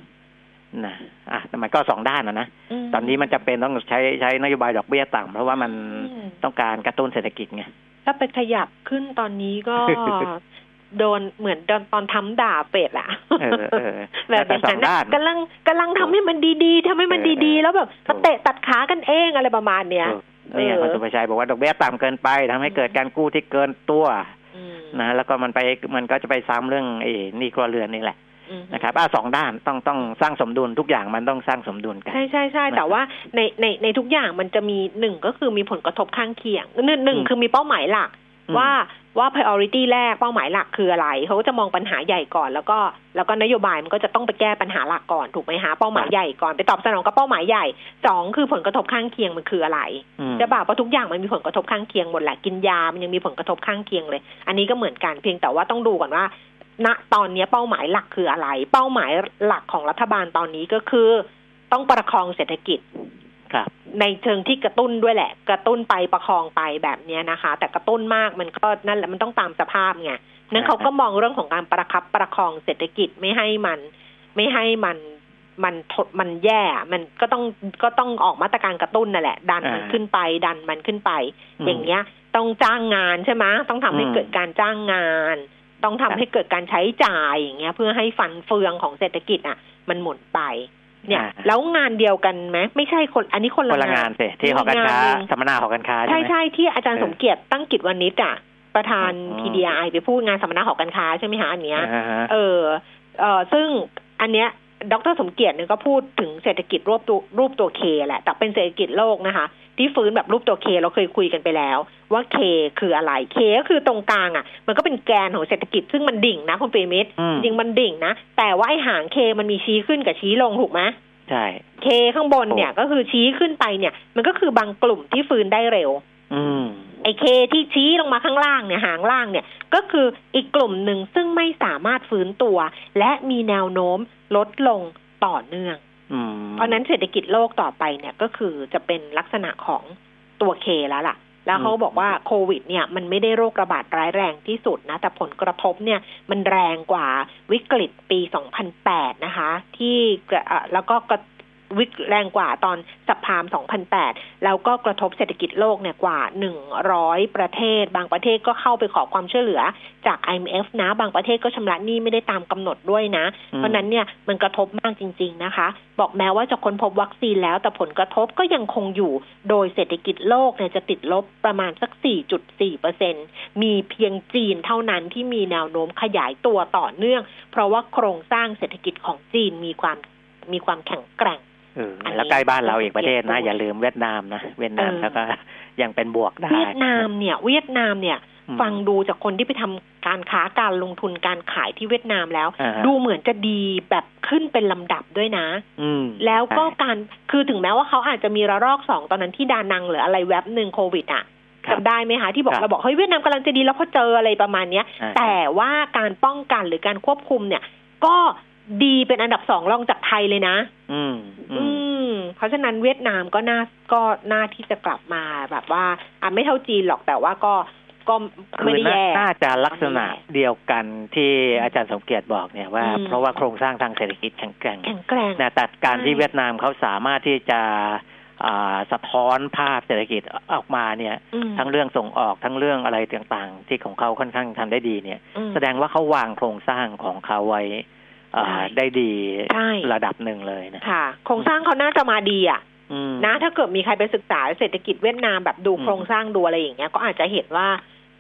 นะอะแต่มันก็สองด้านนะนะมตอนนี้มันจะเป็นต้องใช้ใช้นโยบายดอกเบี้ยต่ำเพราะว่ามันอืมต้องการกระตุ้นเศรษฐกิจไงถ้าไปขยับขึ้นตอนนี้ก็ โดนเหมือนตอนตอนทำด่าเป็ดอะเออเออแบบอย่างสอนั้งนด้านะนกำลังกำลังทำให้มันดีๆทำให้มันเออดีๆ แล้วแบบถูมากเตะตัดขากันเองอะไรประมาณเนี้ยเออนี่ไงเออคุณสุภาชัยบอกว่าดอกเบี้ยต่ำเกินไปทำให้เกิดการกู้ที่เกินตัวอืมนะแล้วก็มันไปมันก็จะไปซ้ำเรื่องไอ้หนี่ครัวเรือนนี่แหละอืมนะครับอะสองด้านต้องต้องสร้างสมดุลทุกอย่างมันต้องสร้างสมดุลกันใช่ใช่ใช่นะครับแต่ว่าในในในทุกอย่างมันจะมีหนึ่งก็คือมีผลกระทบข้างเคียงหนึ่งหนึ่งอืมคือมีเป้าหมายหลักอืมว่า ว่า priority แรกเป้าหมายหลักคืออะไร เขาก็จะมองปัญหาใหญ่ก่อน แล้วก็แล้วก็นโยบายมันก็จะต้องไปแก้ปัญหาหลักก่อนถูกไหมฮะเป้าหมายใหญ่ก่อนไปตอบสนองกับเป้าหมายใหญ่สองคือผลกระทบข้างเคียงมันคืออะไรอืมจะบอกว่าทุกอย่างมันมีผลกระทบข้างเคียงหมดแหละกินยามันยังมีผลกระทบข้างเคียงเลย อันนี้ก็เหมือนกันเพียงแต่ว่าต้องดูก่อนว่าณตอนนี้เป้าหมายหลักคืออะไร เป้าหมายหลักของรัฐบาลตอนนี้ก็คือ ต้องประคองเศรษฐกิจครับ ในเชิงที่กระตุ้นด้วยแหละ กระตุ้นไปประคองไปแบบเนี้ยนะคะ แต่กระตุ้นมากมันก็นั่นแหละมันต้องตามสภาพไงนั้นเขาก็มองเรื่องของการประคับประคองเศรษฐกิจไม่ให้มัน ไม่ให้มันมันทดมันแย่อะมันก็ต้องก็ต้องออกมาตรการกระตุ้นนั่นแหละ ดันมันอ่าขึ้นไป ดันมันขึ้นไปอืมอย่างเงี้ย ต้องจ้างงานใช่ไหมต้องทำให้อืมเกิดการจ้างงาน ต้องทำครับให้เกิดการใช้จ่ายอย่างเงี้ย เพื่อให้ฟันเฟืองของเศรษฐกิจอะ มันหมุนไป เนี่ยอ่าแล้วงานเดียวกันไหมไม่ใช่คน อันนี้คนคนละงานสิที่หอการค้าหนึ่งสัมมนาหอการค้าใช่ใช่ไหมใช่ที่อาจารย์เออสมเกียรติตั้งกิจวันนิดอะประธานอืม PDI ไปพูดงานสัมมนาหอการค้าใช่ไหมคะอันเนี้ยอ่าฮะเออเออซึ่งอันเนี้ยดรสมเกียรติเนี่ยก็พูดถึงเศรษฐกิจรูปตัวรูปตัวเคแหละแต่เป็นเศรษฐกิจโลกนะคะ ที่ฟื้นแบบรูปตัวเคเราเคยคุยกันไปแล้ว ว่าเคคืออะไรเคก็คือตรงกลางอะ มันก็เป็นแกนของเศรษฐกิจซึ่งมันดิ่งนะคุณเปรมิตรอืมจริงๆมันดิ่งนะ แต่ว่าไอหางเคมันมีชี้ขึ้นกับชี้ลงถูกไหมใช่เคข้างบนเนี่ยก็คือชี้ขึ้นไปเนี่ย มันก็คือบางกลุ่มที่ฟื้นได้เร็ว อืมไอเคที่ชี้ลงมาข้างล่างเนี่ยหางล่างเนี่ย ก็คืออีกกลุ่มหนึ่งซึ่งไม่สามารถฟื้นตัว และมีแนวโน้มลดลงต่อเนื่องอืม เพราะฉะนั้นเศรษฐกิจโลกต่อไปเนี่ยก็คือจะเป็นลักษณะของตัวเคแล้วล่ะ แล้วเขาบอกว่าโควิด เนี่ยมันไม่ได้โรคระบาดร้ายแรงที่สุดนะ แต่ผลกระทบเนี่ยมันแรงกว่าวิกฤตปี 2008 นะคะ ที่กระอะแล้วก็กระ วิกแรงกว่าตอนสัปพาม2008 แล้วก็กระทบเศรษฐกิจโลกเนี่ยกว่า 100 ประเทศ บางประเทศก็เข้าไปขอความช่วยเหลือจาก IMF นะ บางประเทศก็ชำระหนี้ไม่ได้ตามกำหนดด้วยนะอืมเพราะฉะนั้นเนี่ยมันกระทบมากจริง ๆนะคะ บอกแม้ว่าจะค้นพบวัคซีนแล้วแต่ผลกระทบก็ยังคงอยู่ โดยเศรษฐกิจโลกเนี่ยจะติดลบประมาณสัก 4.4เปอร์เซ็นมีเพียงจีนเท่านั้นที่มีแนวโน้มขยายตัวต่อเนื่อง เพราะว่าโครงสร้างเศรษฐกิจของจีนมีความมีความแข็งแกร่งเอออันนี้ แล้วใกล้บ้านเราอีกประเทศนะเอออย่าลืมเวียดนามนะเวียดนามเออแล้วก็ยังเป็นบวกได้ เวียดนามเนี่ย เวียดนามเนี่ยอืมฟังดูจากคนที่ไปทำการค้าการลงทุนการขายที่เวียดนามแล้วอ่าฮะดูเหมือนจะดีแบบขึ้นเป็นลำดับด้วยนะอืมแล้วก็ใช่การคือถึงแม้ว่าเขาอาจจะมีระลอกสองตอนนั้นที่ดานังหรืออะไรแว็บหนึ่งโควิดอะครับจำได้ไหมคะที่บอกครับเราบอกเฮ้ยเวียดนามกำลังจะดีแล้วพอเจออะไรประมาณเนี้ยอ่าแต่ว่าการป้องกันหรือการควบคุมเนี่ย ก็ ดีเป็นอันดับสองรองจากไทยเลยนะ อืม อือืมมเพราะฉะนั้นเวียดนามก็น่าก็น่าที่จะกลับมาแบบว่า อะไม่เท่าจีนหรอกแต่ว่าก็ก็คืไม่อได้น่าแย่น่าจะลักษณะเดียวกันที่อาจารย์สมเกียรติบอกเนี่ยว่าอืมเพราะว่าโครงสร้างทางเศรษฐกิจแข็งแกร่งแข็งแกร่งนะแต่การที่ใช่เวียดนามเขาสามารถที่จะอ่าสะท้อนภาพเศรษฐกิจออกมาเนี่ยอืมทั้งเรื่องส่งออกทั้งเรื่องอะไรต่างๆ ที่ของเขาค่อนข้างทำได้ดีเนี่ยอืมแสดงว่าเขาวางโครงสร้างของเขาไว้อ่าใช่ ได้ดีใช่ระดับหนึ่งเลยนะค่ะโครงสร้างเขาน่าจะมาดีอะอืมนะถ้าเกิดมีใครไปศึกษาเศรษฐกิจเวียดนามแบบดูอืมโครงสร้างดูอะไรอย่างเงี้ยก็อาจจะเห็นว่า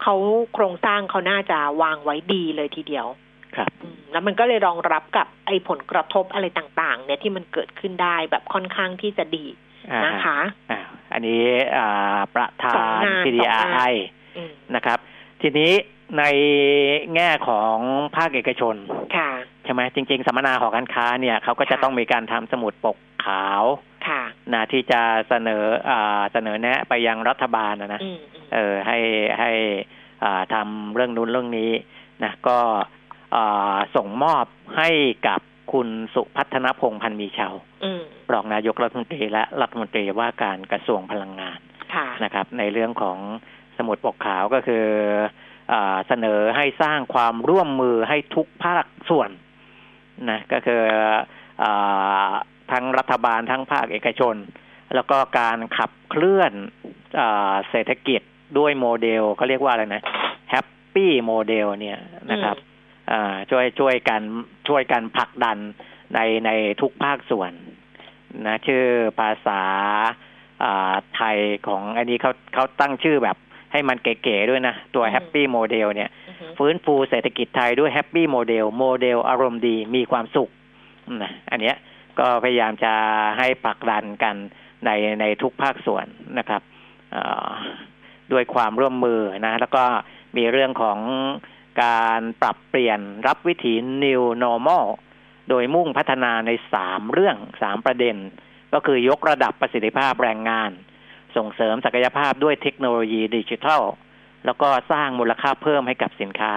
เขาโครงสร้างเขาน่าจะวางไว้ดีเลยทีเดียว ครับอืมแล้วมันก็เลยรองรับกับไอ้ผลกระทบอะไรต่างๆ เนี่ยที่มันเกิดขึ้นได้แบบค่อนข้างที่จะดีอ่านะคะอ่าอันนี้อ่าประธาสองนงาน PDRI อืมนะครับ ทีนี้ ในแง่ของภาคเอกชนค่ะใช่ไหมจริง ๆ สัมมนาหอการค้าเนี่ยเขาก็จะค่ะต้องมีการทำสมุดปกขาวค่ะนะที่จะเสนออ่าเสนอแนะไปยังรัฐบาลนะนะอืมอืมเออให้ให้อ่าทำเรื่องนู้นเรื่องนี้นะก็เอ่อส่งมอบให้กับคุณสุพัฒนพงษ์พันธ์มีเชาวอืมรองนายกรัฐมนตรีและรัฐมนตรีว่าการกระทรวงพลังงานค่ะนะครับ ในเรื่องของสมุดปกขาวก็คืออา เสนอให้สร้างความร่วมมือให้ทุกภาคส่วนนะก็คืออาทั้งรัฐบาลทั้งภาคเอกชน แล้วก็การขับเคลื่อนอาเศรษฐกิจด้วยโมเดลเขาเรียกว่าอะไรนะHappy Model เนี่ยนะครับอ่าช่วยช่วยกันช่วยกันผลักดันในในทุกภาคส่วนนะชื่อภาษาอ่าไทยของอันนี้เขาเขาตั้งชื่อแบบ ให้มันเก๋ๆด้วยนะ ตัวอืม Happy Model เนี่ยอือฮึฟื้นฟูเศรษฐกิจไทยด้วย Happy Model โมเดลอารมณ์ดีมีความสุขนะอันเนี้ยก็พยายามจะให้ผลักดันกันในในทุกภาคส่วนนะครับอ่าด้วยความร่วมมือนะ แล้วก็มีเรื่องของการปรับเปลี่ยนรับวิถี New Normal โดยมุ่งพัฒนาในสามเรื่องสามประเด็น ก็คือยกระดับประสิทธิภาพแรงงาน ส่งเสริมศักยภาพด้วยเทคโนโลยีดิจิทัล แล้วก็สร้างมูลค่าเพิ่มให้กับสินค้า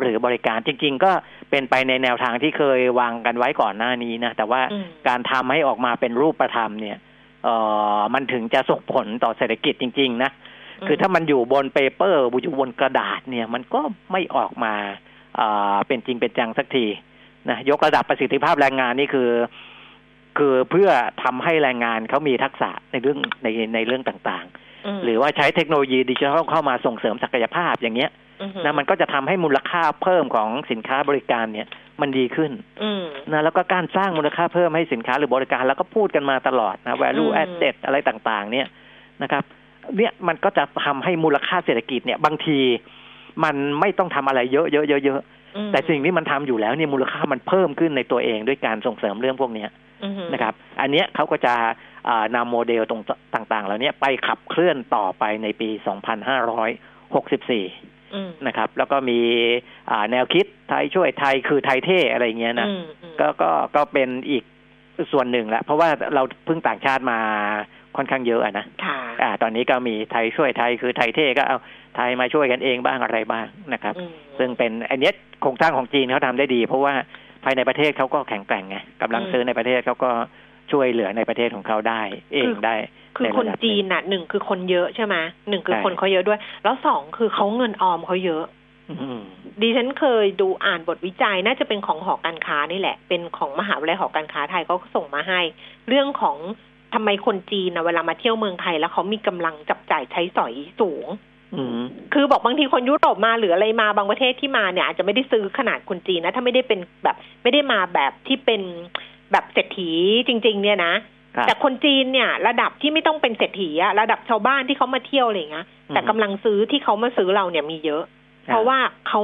หรือบริการจริง ๆ ก็เป็นไปในแนวทางที่เคยวางกันไว้ก่อนหน้านี้นะ แต่ว่าอืมการทำให้ออกมาเป็นรูปธรรมเนี่ยเอ่อมันถึงจะส่งผลต่อเศรษฐกิจจริง ๆ นะ คือถ้ามันอยู่บนเปเปอร์อยู่บนกระดาษเนี่ย มันก็ไม่ออกมาเอ่อเป็นจริงเป็นจังสักทีนะยกระดับประสิทธิภาพแรงงานนี่คือ คือเพื่อทำให้แรงงานเขามีทักษะในเรื่องในในเรื่องต่างมๆหรือว่าใช้เทคโนโลยีดิจิทัลเข้ามาส่งเสริมศักยภาพอย่างเงี้ยอือฮึนะมันก็จะทำให้มูลค่าเพิ่มของสินค้าบริการเนี่ยมันดีขึ้นอืมนะแล้วก็การสร้างมูลค่าเพิ่มให้สินค้าหรือบริการ แล้วก็พูดกันมาตลอดนะ value อืม added อะไรต่างๆ เนี่ยนะครับ เนี่ยมันก็จะทำให้มูลค่าเศรษฐกิจเนี่ยบางทีมันไม่ต้องทำอะไรเยอะๆเยอะๆอืม แต่สิ่งที่มันทำอยู่แล้วเนี่ยมูลค่ามันเพิ่มขึ้นในตัวเองด้วยการส่งเสริมเรื่องพวกเนี้ยอือฮึนะครับ อันเนี้ยเขาก็จะอ่านำโมเดลตรงต่าง ๆ เหล่านี้ไปขับเคลื่อนต่อไปในปี 2564อืมนะครับ แล้วก็มีอ่าแนวคิดไทยช่วยไทยคือไทยเท่อะไรเงี้ยนะอืมอืมก็ก็ก็เป็นอีกส่วนหนึ่งแหละเพราะว่าเราเพิ่งต่างชาติมา ค่อนข้างเยอะอะนะค่ะอ่า ตอนนี้ก็มีไทยช่วยไทยคือไทยเท่ก็เอาไทยมาช่วยกันเองบ้างอะไรบ้างนะครับอืมซึ่งเป็นอันเนี้ยโครงสร้างของจีนเขาทำได้ดี เพราะว่าภายในประเทศเขาก็แข็งแกร่งไงกำลังซื้อในประเทศเขาก็ช่วยเหลือในประเทศของเขาได้ เองได้คือในคระนดับหงจีนน่ะหนึ่งคือคนเยอะใช่ไหมหนึ่งคือใช่คนเขาเยอะด้วย แล้วสองคือเขาเงินออมเขาเยอะอืมดิฉันเคยดูอ่านบทวิจัยน่าจะเป็นของหอการค้านี่แหละ เป็นของมหาวิทยาลัยหอการค้าไทยเขาก็ส่งมาให้ เรื่องของ ทำไมคนจีนนะเวลามาเที่ยวเมืองไทยแล้วเขามีกำลังจับจ่ายใช้สอยสูงอืมคือบอกบางทีคนยุโรปมาหรืออะไรมาบางประเทศที่มาเนี่ยอาจจะไม่ได้ซื้อขนาดคนจีนนะ ถ้าไม่ได้เป็นแบบไม่ได้มาแบบที่เป็นแบบเศรษฐีจริง ๆ เนี่ยนะครับแต่คนจีนเนี่ย ระดับที่ไม่ต้องเป็นเศรษฐีอะระดับชาวบ้านที่เขามาเที่ยวอะไรอย่างเงี้ยแต่กำลังซื้อที่เขามาซื้อเราเนี่ยมีเยอะ เพราะว่าเขา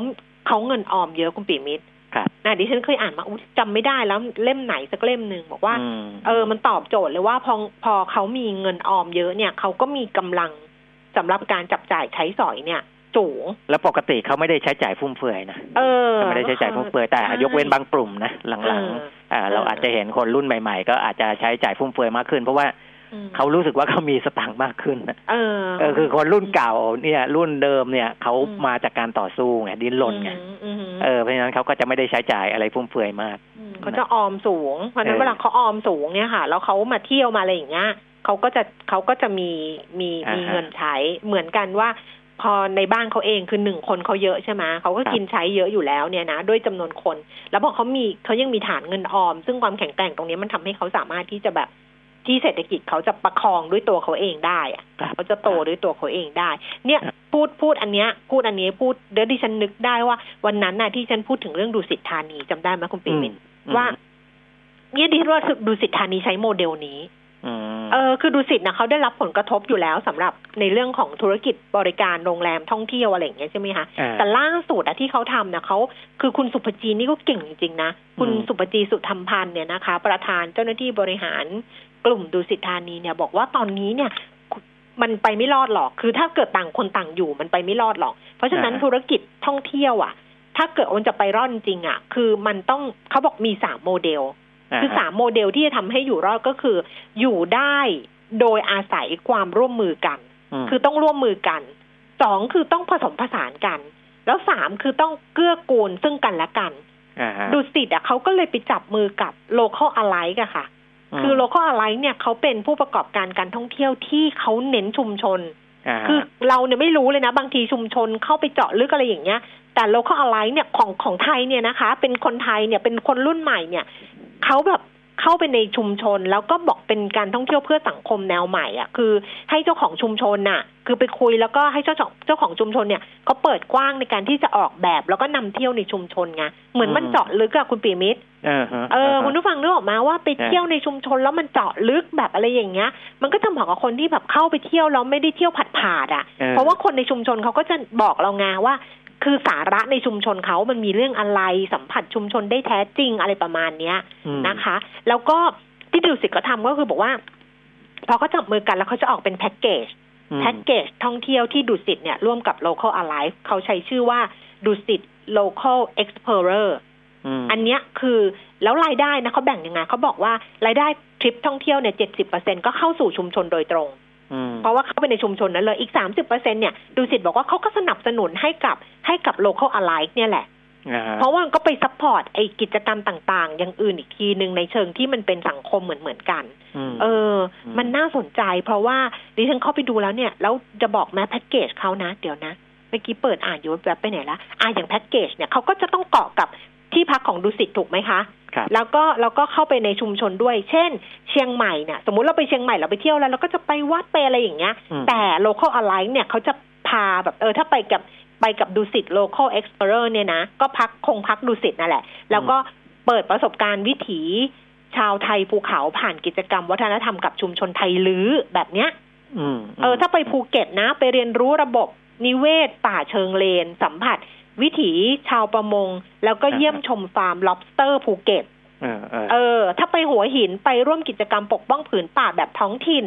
เขาเงินออมเยอะคุณปีมิตร ครับนะดิฉันเคยอ่านมาอุ๊ยจำไม่ได้แล้วเล่มไหนสักเล่มหนึ่งบอกว่าอืมเออมันตอบโจทย์เลยว่าพอพอเขามีเงินออมเยอะเนี่ยเขาก็มีกำลังสำหรับการจับจ่ายใช้สอยเนี่ยสูงแล้วปกติเขาไม่ได้ใช้จ่ายฟุ่มเฟือยนะเออเขาไม่ได้ใช้จ่ายฟุ่มเฟือยแต่ใช่ยกเว้นบางกลุ่มนะหลังเออๆอ่าเราเออออาจจะเห็นคนรุ่นใหม่ ๆ ก็อาจจะใช้จ่ายฟุ่มเฟือยมากขึ้น เพราะว่าอืม เขารู้สึกว่าเขามีสตางค์มากขึ้นนะเออเออคือคนรุ่นเก่าเนี่ย รุ่นเดิมเนี่ยเขาอืมมาจากการต่อสู้ไงดิ้นรนไงอืมเออเพราะฉะนั้นเขาก็จะไม่ได้ใช้จ่ายอะไรฟุ่มเฟือยมากมเขาจะออมสูงเพราะฉะนั้นเออเวลาเขาออมสูงเนี่ยค่ะแล้วเขามาเที่ยวมาอะไรอย่างเงี้ยเขาก็จะเขาก็จะมีมีมีเงินใช้เหมือนกันว่าพอในบ้านเขาเองคือหนึ่งคนเขาเยอะใช่ไหมเขาก็กินใช้เยอะอยู่แล้วเนี่ยนะด้วยจำนวนคน แล้วพอเขามีเขายังมีฐานเงินออม ซึ่งความแข็งแกร่งตรงนี้มันทำให้เขาสามารถที่จะแบบ ที่เศรษฐกิจเขาจะประคองด้วยตัวเขาเองได้อะครับเขาจะโตด้วยตัวเขาเองได้ เนี่ยครับพูดพูดอันเนี้ยพูดอันนี้พูดเดี๋ยวดิฉันนึกได้ว่า วันนั้นน่ะที่ฉันพูดถึงเรื่องดูสิทธานีจำได้ไหมคุณปิ่นมินอืมว่าเนี่ยดิฉันว่าดูสิทธานีใช้โมเดลนี้อืมเออคือดูสิทธ์นะเขาได้รับผลกระทบอยู่แล้วสำหรับในเรื่องของธุรกิจบริการโรงแรมท่องเที่ยวอะไรอย่างเงี้ยใช่ไหมคะอ่าแต่ล่าสุดอะที่เขาทำนะเขาคือคุณสุภจีนี่ก็เก่งจริงๆนะ คุณอืมสุภจีสุธรรมพันธ์เนี่ยนะคะ ประธานเจ้าหน้าที่บริหาร กลุ่มดูสิทธานีเนี่ยบอกว่าตอนนี้เนี่ยมันไปไม่รอดหรอก คือถ้าเกิดต่างคนต่างอยู่มันไปไม่รอดหรอก เพราะฉะนั้นอ่าธุรกิจท่องเที่ยวอะถ้าเกิดมันจะไปรอดจริงๆอะคือมันต้องเขาบอกมีสามโมเดล คือสามโมเดลที่จะทำให้อยู่รอดก็คือ อยู่ได้โดยอาศัยความร่วมมือกันมคือต้องร่วมมือกัน สองคือต้องผสมผสานกัน แล้วสามคือต้องเกื้อกูลซึ่งกันและกันอ่าฮะดูสิตอะเขาก็เลยไปจับมือกับ local alike อะค่ะ มคือ local alike เนี่ยเขาเป็นผู้ประกอบการการท่องเที่ยวที่เขาเน้นชุมชนาฮะคือเราเนี่ยไม่รู้เลยนะ บางทีชุมชนเข้าไปเจาะลึกอะไรอย่างเงี้ย แต่ local alike เนี่ยของของไทยเนี่ยนะคะ เป็นคนไทยเนี่ยเป็นคนรุ่นใหม่เนี่ยเขาแบบ เข้าไปในชุมชน แล้วก็บอกเป็นการท่องเที่ยวเพื่อสังคมแนวใหม่อะคือให้เจ้าของชุมชนน่ะ คือไปคุยแล้วก็ให้เจ้าของเจ้าของชุมชนเนี่ยเขาเปิดกว้างในการที่จะออกแบบ แล้วก็นำเที่ยวในชุมชนไงเหมือนมันเจาะลึกอะคุณปีมิตรเออฮะเออฮะคุณผู้ฟังนึกออกมาว่าไปเที่ยวในชุมชนแล้วมันเจาะลึกแบบอะไรอย่างเงี้ย มันก็จะเหมาะกับคนที่แบบเข้าไปเที่ยวแล้วไม่ได้เที่ยวผัดผาดๆอะออเพราะว่าคนในชุมชนเขาก็จะบอกเราไงว่า คือสาระในชุมชนเขามันมีเรื่องอะไรสัมผัสชุมชนได้แท้จริงอะไรประมาณเนี้ยอืมนะคะ แล้วก็ที่ดูสิตก็ทำก็คือบอกว่า พอเขาจับมือกันแล้วเขาจะออกเป็นแพ็กเกจอืมแพ็กเกจท่องเที่ยวที่ดุสิตเนี่ยร่วมกับ local alive เขาใช้ชื่อว่าดุสิต local explorer มอันเนี้ยคือแล้วรายได้นะเขาแบ่งยังไงเขาบอกว่ารายได้ทริปท่องเที่ยวเนี่ยเจ็ดสิบเปอร์เซ็นก็เข้าสู่ชุมชนโดยตรงอืม เพราะว่าเข้าไปในชุมชนนั้นเลยอีกสามสิบเปอร์เซ็นเนี่ยดุสิตบอกว่าเขาก็สนับสนุนให้กับให้กับ Local Alike เนี่ยแหละอ่าฮะเพราะว่ามันก็ไป support ไอกิจกรรมต่าง ๆ อย่างอื่นอีกทีหนึ่งในเชิงที่มันเป็นสังคมเหมือนเหมือนๆกันมเอออืมมันน่าสนใจ เพราะว่าดิฉันเข้าไปดูแล้วเนี่ย แล้วจะบอกแม้แพ็กเกจเขานะ เดี๋ยวนะ เมื่อกี้เปิดอ่านอยู่แบบไปไหนละอ่าอย่างแพ็กเกจเนี่ยเขาก็จะต้องเกาะกับ ที่พักของดุสิตถูกไหมคะครับแล้วก็เราก็เข้าไปในชุมชนด้วย เช่น เชียงใหม่เนี่ยสมมุติเราไปเชียงใหม่เราไปเที่ยวแล้วเราก็จะไปวัดไปอะไรอย่างเงี้ยอืมแต่ local alike เนี่ยเขาจะพาแบบเออถ้าไปกับไปกับดุสิต local explorer เนี่ยนะ ก็พักคงพักดุสิตนั่นแหละ แล้วก็เปิดประสบการณ์วิถี ชาวไทยภูเขาผ่านกิจกรรม วัฒนธรรมกับชุมชนไทยลื้อแบบเนี้ยอืมเออ ถ้าไปภูเก็ตนะ ไปเรียนรู้ระบบนิเวศป่าเชิงเลน สัมผัส วิถีชาวประมง แล้วก็เยี่ยมชมฟาร์ม lobster ภูเก็ตเออเออเออ ถ้าไปหัวหินไปร่วมกิจกรรมปกป้องผืนป่าแบบท้องถิ่น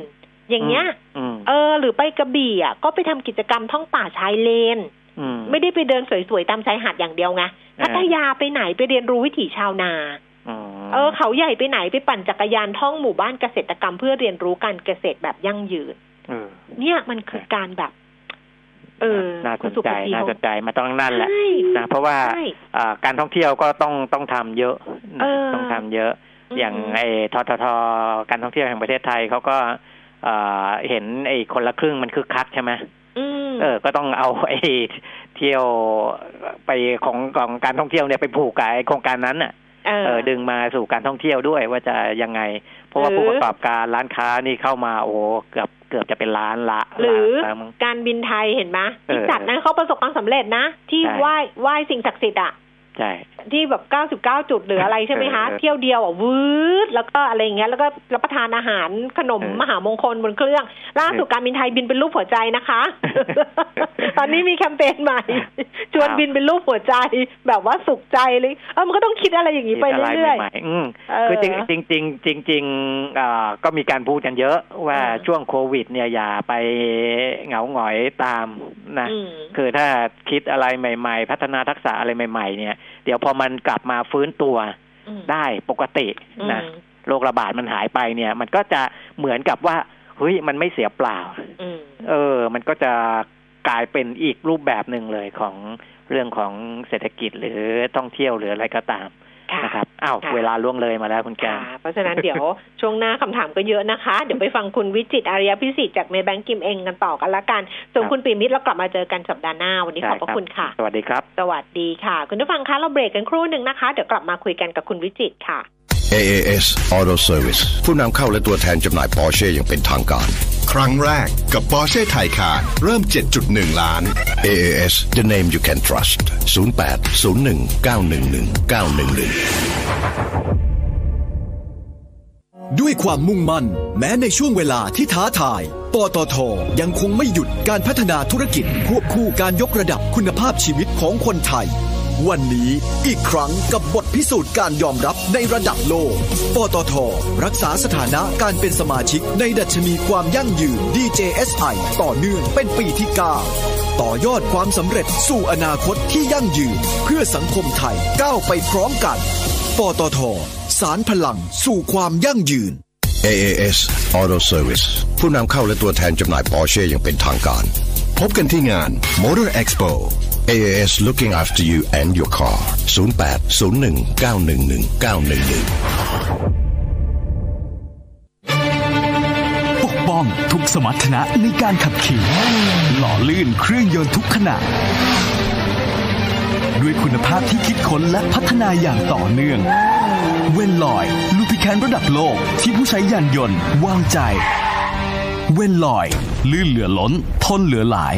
อย่างเงี้ยอืมเออ หรือไปกระบี่อะก็ไปทำกิจกรรมท่องป่าชายเลนอืมไม่ได้ไปเดินสวยๆตามชายหาดอย่างเดียวไงอ่าพัทยาไปไหนไปเรียนรู้วิถีชาวนาอืมเออ เขาใหญ่ไปไหนไปปั่นจักรยานท่องหมู่บ้านเกษตรกรรมเพื่อเรียนรู้การเกษตรแบบยั่งยืนเออเนี่ยมันคือการแบบ เออน่าสคุณนสุใจภีน่าเขาสนใจมาต้องนั่นแหละใช่นะเพราะว่าใช่อ่าการท่องเที่ยวก็ต้องต้องทำเยอะนะเออต้องทำเยอะอืมอย่างไอ้ทททการท่องเที่ยวแห่งประเทศไทยเขาก็อ่าเห็นไอ้คนละครึ่งมันคึกคักใช่ไหมอืมเออ ก็ต้องเอาไอ้เที่ยวไปของของการท่องเที่ยวเนี่ยไปผูกกับไอ้โครงการนั้นน่ะเออเออดึงมาสู่การท่องเที่ยวด้วยว่าจะยังไง เพราะว่าหรือผู้ประกอบการร้านค้านี่เข้ามาโอ้โหเกือบ เกือบจะเป็นล้านละหรือล้านละมั้งการบินไทยเห็นไหมเออที่จัดนั้นเขาประสบความสำเร็จนะ ที่ใช่ไหว้ไหว้สิ่งศักดิ์สิทธิ์อะ ใช่ที่แบบ99จุดหรืออะไรใช่ไหมคะเออเที่ยวเดียวอะวืดแล้วก็อะไรอย่างเงี้ยแล้วก็รับประทานอาหารขนมเออมหามงคลบนเครื่อง ล่าสุดการบินไทยบินเป็นรูปหัวใจนะคะ ตอนนี้มีแคมเปญใหม่ ชวนบินเป็นรูปหัวใจ แบบว่าสุขใจเลยเออมันก็ต้องคิดอะไรอย่างนี้ไปคิดะเรื่อยใหม่ๆอืมเออคือจริงจริงจริงจริงๆอ่าก็มีการพูดกันเยอะว่าเออช่วงโควิด เนี่ยอย่าไปเหงาหงอยตามนะๆอืมคือถ้าคิดอะไรใหม่ ๆ พัฒนาทักษะอะไรใหม่ ๆ เนี่ยเดี๋ยวพอมันกลับมาฟื้นตัวอืมได้ปกตินะอืมโรคระบาดมันหายไปเนี่ย มันก็จะเหมือนกับว่าเฮ้ยมันไม่เสียเปล่าอืมเออ มันก็จะกลายเป็นอีกรูปแบบหนึ่งเลยของเรื่องของเศรษฐกิจหรือท่องเที่ยวหรืออะไรก็ตามค่ะ นะครับอ้าวค่ะเวลาล่วงเลยมาแล้วคุณแกค่ะนเพราะฉะนั้นเดี๋ยวช่วงหน้าคำถามก็เยอะนะคะ เดี๋ยวไปฟังคุณวิจิตรอารยพิสิทธิ์จากเมย์แบงก์กิมเองกันต่อกันละกัน ส่วนครับคุณปีมิตรเรากลับมาเจอกันสัปดาห์หน้า วันนี้ขอบพระได้รับคุณค่ะ สวัสดีครับ สวัสดีค่ะ คุณผู้ฟังคะเราเบรกกันครู่หนึ่งนะคะ เดี๋ยวกลับมาคุยกันกับคุณวิจิตรค่ะ AAS Auto Service ผู้นำเข้าและตัวแทนจำหน่าย Porsche อย่างเป็นทางการ ครั้งแรกกับ Porsche Taycan เริ่ม 7.1 ล้าน AAS the name you can trust 0801911911ด้วยความมุ่งมั่น แม้ในช่วงเวลาที่ท้าทาย ปตทยังคงไม่หยุดการพัฒนาธุรกิจควบคู่การยกระดับคุณภาพชีวิตของคนไทย วันนี้อีกครั้งกับบทพิสูจน์การยอมรับในระดับโลก ปตท รักษาสถานะการเป็นสมาชิกในดัชนีความยั่งยืน DJSI ต่อเนื่องเป็นปีที่ 9 ต่อยอดความสำเร็จสู่อนาคตที่ยั่งยืน เพื่อสังคมไทยก้าวไปพร้อมกัน ปตท สารพลังสู่ความยั่งยืน AAS Auto Service ผู้นำเข้าและตัวแทนจำหน่าย Porsche อย่างเป็นทางการ พบกันที่งาน Motor Expo AAS looking after you and your car 0801 911 911 ปกป้องทุกสมรรถนะในการขับขี่ หล่อลื่นเครื่องยนต์ทุกขณะด้วยคุณภาพที่คิดค้นและพัฒนาอย่างต่อเนื่อง เวนลอยลูพิแคนระดับโลกที่ผู้ใช้ยานยนต์วางใจ เวนลอย ลื่นเหลือล้น ทนเหลือหลาย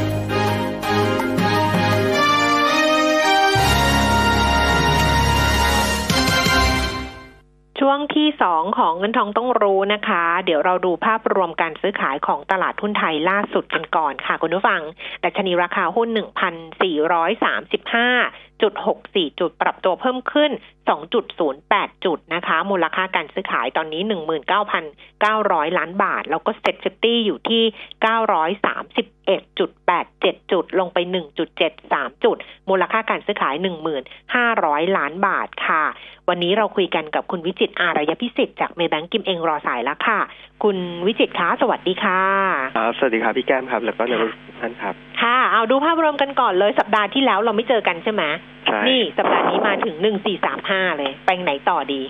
วงที่สองของเงินทองต้องรู้นะคะ เดี๋ยวเราดูภาพรวมการซื้อขายของตลาดหุ้นไทยล่าสุดกันก่อนค่ะคุณผู้ฟัง ดัชนีราคาหุ้น 1,435 1,435.64 จุดปรับตัวเพิ่มขึ้น 2.08 จุดนะคะ มูลค่าการซื้อขายตอนนี้ 19,900 ล้านบาท แล้วก็ SET Fifty อยู่ที่ 931.87 จุด ลงไป 1.73 จุด มูลค่าการซื้อขาย 1,500 ล้านบาทค่ะ วันนี้เราคุยกันกับคุณวิจิตรอารยพิสิทธิ์จากเมย์แบงก์กิมเองรอสายแล้วค่ะ คุณวิจิตรคะสวัสดีค่ะครับสวัสดีครับพี่แก้มครับ แล้วก็ในทุกท่านครับ ค่ะ เอาดูภาพรวมกันก่อนเลยสัปดาห์ที่แล้วเราไม่เจอกันใช่ไหมใช่ นี่สัปดาห์นี้มาถึงหนึ่งสี่สามห้าเลยไปไหนต่อดี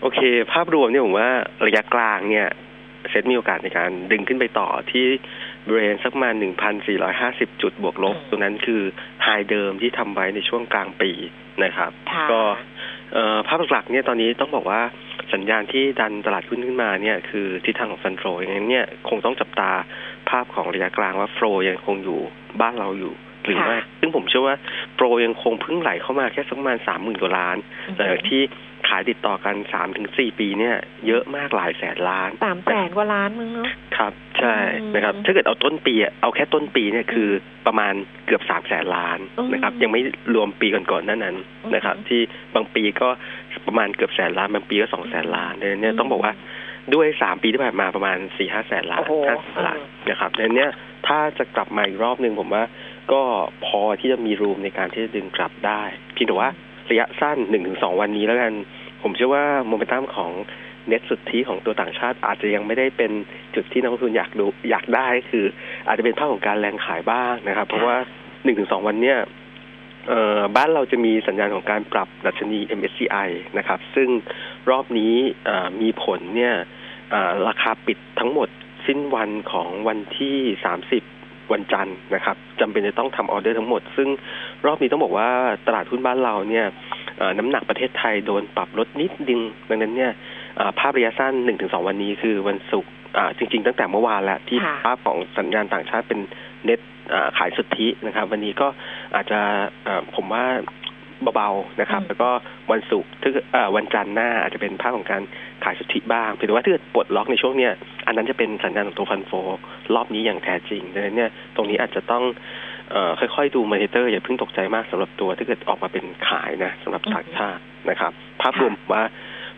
โอเค ภาพรวมเนี่ยผมว่าระยะกลางเนี่ยเซ็ตมีโอกาสในการดึงขึ้นไปต่อที่บริเวณสักประมาณ1,450จุดบวกลบอืมตรงนั้นคือไฮเดิมที่ทำไว้ในช่วงกลางปีนะครับค่ะก็เอ่อภาพหลักๆเนี่ยตอนนี้ต้องบอกว่าสัญญาณที่ดันตลาดหุ้นขึ้นมาเนี่ยคือทิศทางของฟันโฟอย่างนั้นเนี่ยคงต้องจับตาภาพของระยะกลางว่าโฟลยังคงอยู่บ้านเราอยู่ หรือไม่ค่ะซึ่งผมเชื่อว่าโฟลยังคงเพิ่งไหลเข้ามาแค่สักประมาณสามหมื่นกว่าล้านหลังจากที่ขายติดต่อกันสามถึงสี่ปีเนี่ยเยอะมากหลายแสนล้านสามแสนกว่าล้านมึงเนาะครับใช่อืมนะครับ ถ้าเกิดเอาต้นปีอะเอาแค่ต้นปีเนี่ยคือประมาณเกือบสามแสนล้านอืมนะครับ ยังไม่รวมปีก่อนๆนั่นนั้นนะครับอืมที่บางปีก็ประมาณเกือบแสนล้านบางปีก็สองแสนล้านเนี่ยเนี่ยอืมต้องบอกว่าด้วยสามปีที่ผ่านมาประมาณสี่ห้าแสนล้านโอ้โหห้าแสนล้านเออนะครับดังนั้นเนี่ยถ้าจะกลับมาอีกรอบหนึ่งผมว่า ก็พอที่จะมีรูมในการที่จะดึงกลับได้เพียงแต่ว่าระยะสั้นหนึ่งถึงสองวันนี้แล้วกัน ผมเชื่อว่าโมเมนตัมของเน็ตสุดทธิของตัวต่างชาติ อาจจะยังไม่ได้เป็นจุดที่นักลงทุนอยากดูอยากได้คือ อาจจะเป็นภาพของการแรงขายบ้างนะครับ เพราะว่าหนึ่งถึงสองวันเนี้ยเอ่อบ้านเราจะมีสัญญาณของการปรับดัชนี MSCI นะครับ ซึ่งรอบนี้มีผลเนี่ยราคาปิดทั้งหมดสิ้นวันของวันที่ 30 วันจันทร์นะครับจำเป็นจะต้องทำออเดอร์ทั้งหมด ซึ่งรอบนี้ต้องบอกว่าตลาดหุ้นบ้านเราเนี่ยเอ่อน้ำหนักประเทศไทยโดนปรับลดนิดนึงดังนั้นเนี่ยเอ่อภาพระยะสั้น 1-2 วันนี้คือวันศุกร์อ่าจริง ๆ ตั้งแต่เมื่อวานแล้วที่ค่ะภาพของสัญญาณต่างชาติเป็นเน็ตอ่าขายสุทธินะครับ วันนี้ก็อาจจะเอ่อผมว่า เบาๆนะครับอืมแล้วก็วันศุกร์ถ้าเกิดเอ่อวันจันทร์หน้าอาจจะเป็นภาพของการขายสุทธิบ้างเพียงแต่ว่าถ้าเกิดปลดล็อกในช่วงเนี้ยอันนั้นจะเป็นสัญญาณของตัวฟันโฟรอบนี้อย่างแท้จริงดังนั้นเนี่ยตรงนี้อาจจะต้องเอ่อค่อยๆดูมอนิเตอร์อย่าเพิ่งตกใจมากสำหรับตัวถ้าเกิดออกมาเป็นขายนะสำหรับต่างชาตินะครับ ภาพรวมว่า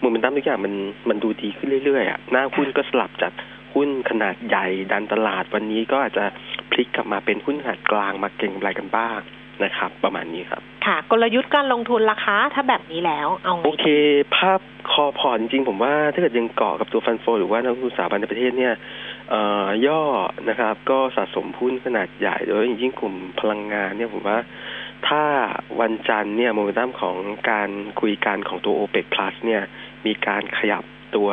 โมเมนตัมทุกอย่างมันมันดูดีขึ้นเรื่อยๆอะหน้าหุ้นก็สลับจากหุ้นขนาดใหญ่ดันตลาดวันนี้ก็อาจจะพลิกกลับมาเป็นหุ้นขนาดกลางมาเก็งกำไรกันบ้าง นะครับ ประมาณนี้ครับ ค่ะ กลยุทธ์การลงทุนราคาถ้าแบบนี้แล้วเอาไงโอเค ภาพ core port จริงๆผมว่าถ้าเกิดยังเกาะกับตัว fund flow หรือว่านักลงทุนสถาบันในประเทศเนี่ยเอ่อย่อนะครับ ก็สะสมหุ้นขนาดใหญ่โดยยิ่งกลุ่มพลังงานเนี่ยผมว่าถ้าวันจันทร์เนี่ยโมเมนตัมของการคุยกันของตัว OPEC Plus เนี่ย มีการขยับตัว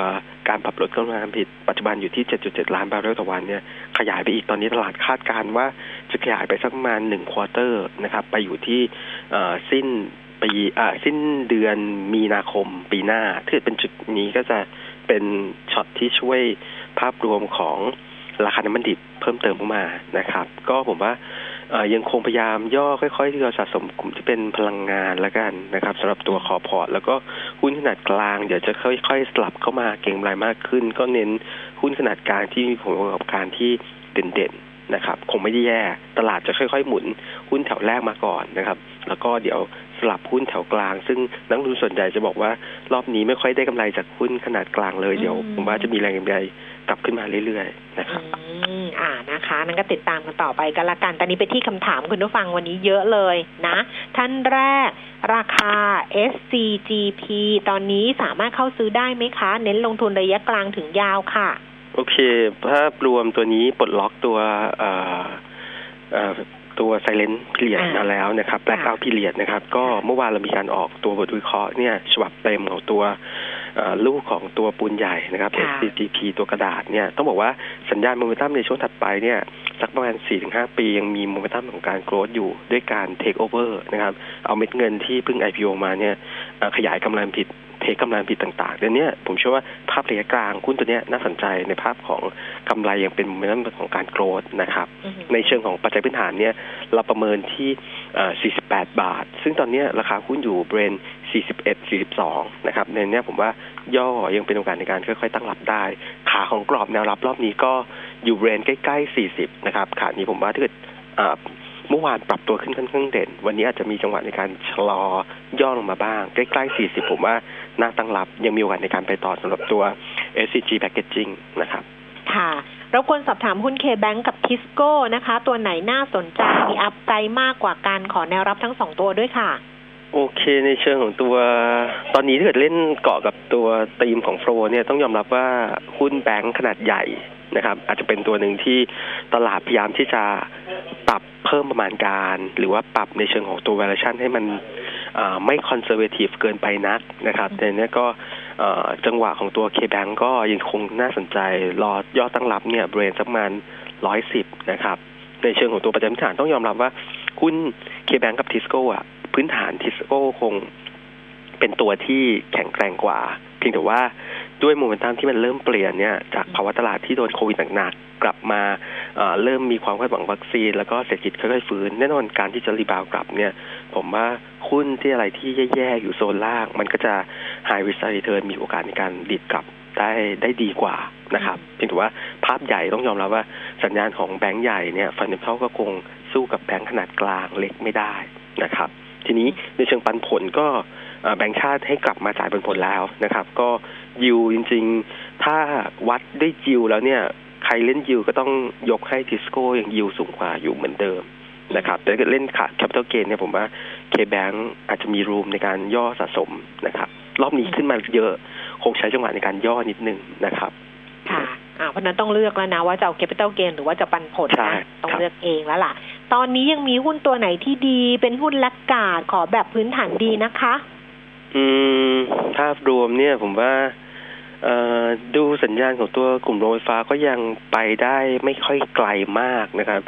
การปรับลดกำลังการผลิตปัจจุบันอยู่ที่ 7.7 ล้านบาร์เรลต่อวันเนี่ย ขยายไปอีกตอนนี้ตลาดคาดการณ์ว่า จะขยายไปสักประมาณหนึ่งควอเตอร์นะครับ ไปอยู่ที่สิ้นปีสิ้นเดือนมีนาคมปีหน้าถ้าเป็นจุดนี้ก็จะเป็นช็อตที่ช่วยภาพรวมของราคาน้ำมันดิบเพิ่มเติมเข้ามานะครับ ก็ผมว่ายังคงพยายามย่อค่อยๆที่เราสะสมกลุ่มที่เป็นพลังงานแล้วกันนะครับสำหรับตัว core port แล้วก็หุ้นขนาดกลาง เดี๋ยวจะค่อยๆ สลับเข้ามาเก็งกำไรมากขึ้น ก็เน้นหุ้นขนาดกลางที่มีผลประกอบการที่เด่นๆ นะครับคงไม่ได้แย่ตลาดจะค่อย ๆ หมุนหุ้นแถวแรกมาก่อนนะครับ แล้วก็เดี๋ยวสลับหุ้นแถวกลาง ซึ่งนักลงทุนส่วนใหญ่จะบอกว่ารอบนี้ไม่ค่อยได้กำไรจากหุ้นขนาดกลางเลยเดี๋ยวอืมผมว่าจะมีแรงกำไรกลับขึ้นมาเรื่อยๆนะครับอืมอ่านะคะนั่นก็ติดตามกันต่อไปกันละกันตอนนี้ไปที่คำถามคุณผู้ฟังวันนี้เยอะเลยนะ ท่านแรกราคา SCGP ตอนนี้สามารถเข้าซื้อได้ไหมคะ เน้นลงทุนระยะกลางถึงยาวค่ะ โอเค ภาพรวมตัวนี้ปลดล็อกตัวเอ่อเอ่อตัว silent period อ่ามมาแล้วนะครับ blackout period นะครับ ก็เมื่อวานเรามีการออกตัวบทวิเคราะห์เนี่ยฉบับเต็มของตัวเอ่อลูกของตัวปูนใหญ่นะครับค่ะ SCGP ตัวกระดาษเนี่ยต้องบอกว่าสัญญาณโมเมนตัมในช่วงถัดไปเนี่ยสักประมาณ 4-5 ปียังมีโมเมนตัมของการโกรธอยู่ด้วยการ take over นะครับ เอาเม็ดเงินที่เพิ่ง IPO มาเนี่ยเอ่อขยายกำไรผิด เทกำไรผิดต่างๆเดี๋ยวนี้ผมเชื่อว่าภาพระยะกลางหุ้นตัวเนี้ยน่าสนใจในภาพของกำไรยังเป็นโมเมนตัมของการโกรธนะครับอือฮึในเชิงของปัจจัยพื้นฐานเนี่ยเราประเมินที่เอ่อ48 บาท ซึ่งตอนเนี้ยราคาหุ้นอยู่เบรน41 42 นะครับในเนี้ยผมว่าย่อยังเป็นโอกาสในการค่อยๆ ตั้งรับได้ ขาของกรอบแนวรับรอบนี้ก็อยู่เบรนใกล้ๆ 40 นะครับขานี้ผมว่าถ้าเกิด เอ่อเมื่อวานปรับตัวขึ้นค่อนข้างเด่น วันนี้อาจจะมีจังหวะในการชะลอย่อลงมาบ้าง ใกล้ๆ 40 ผมว่าน่าตั้งรับยังมีโอกาสในการไปต่อสำหรับตัว SCG Packaging นะครับ ค่ะรบกวนสอบถามหุ้น K-Bank กับ Tisco นะคะ ตัวไหนน่าสนใจมีอัพไซด์มากกว่าการขอแนวรับทั้งสองตัวด้วยค่ะโอเคในเชิงของตัวตอนนี้ถ้าเกิดเล่นเกาะกับตัวธีมของโฟลเนี่ยต้องยอมรับว่าหุ้นแบงค์ขนาดใหญ่ นะครับ อาจจะเป็นตัวหนึ่งที่ตลาดพยายามที่จะปรับเพิ่มประมาณการ หรือว่าปรับในเชิงของตัว valuation ให้มันอ่าไม่ conservative เกินไปนักนะครับแต่เนี้ยก็เอ่อจังหวะของตัว K-Bank ก็ยังคงน่าสนใจ รอยอดตั้งรับเนี่ยเบรนสักประมาณร้อยสิบนะครับ ในเชิงของตัวประจำฐานต้องยอมรับว่าหุ้น K-Bank กับ Tisco อะพื้นฐาน Tisco คง เป็นตัวที่แข็งแกร่งกว่า เพียงแต่ว่าด้วยโมเมนตัมที่มันเริ่มเปลี่ยนเนี่ยจากภาวะตลาดที่โดนโควิดหนักๆกลับมาเริ่มมีความคาดหวังวัคซีน แล้วก็เศรษฐกิจค่อยๆฟื้นแน่นอนการที่จะรีบาวกลับเนี่ย ผมว่าหุ้นที่อะไรที่แย่ๆอยู่โซนล่าง มันก็จะ high risk high return มีโอกาสในการดีดกลับได้ได้ดีกว่านะครับเพียงแต่ว่าภาพใหญ่ต้องยอมรับว่าสัญญาณของแบงก์ใหญ่เนี่ยฟันเด m ัลก็คงสู้กับแบงก์ขนาดกลางเล็กไม่ได้นะครับ ทีนี้ในเชิงปันผลก็ แบงก์ชาติให้กลับมาจ่ายปันผลแล้วนะครับ ก็ยิวจริง ๆ ถ้าวัดด้วยยิวแล้วเนี่ยใครเล่นยิวก็ต้องยกให้ทิสโก้ยังยิวสูงกว่าอยู่เหมือนเดิมนะครับแต่ถ้าเกิดเล่นขาดแคปิตอลเกนเนี่ยผมว่า K-Bank อาจจะมีรูมในการย่อสะสมนะครับ รอบนี้ขึ้นมาเยอะคงใช้จังหวะในการย่อนิดนึงนะครับค่ะอ่าเพราะฉะนั้นต้องเลือกแล้วนะว่าจะเอา capital gain หรือว่าจะปันผลใช่นะต้องครับเลือกเองแล้วล่ะ ตอนนี้ยังมีหุ้นตัวไหนที่ดีเป็นหุ้นลักกาดขอแบบพื้นฐานดีนะคะ อืม ภาพรวมเนี่ย ผมว่าเอ่อดูสัญญาณของตัวกลุ่มโรงไฟฟ้าก็ยังไปได้ไม่ค่อยไกลมากนะครับ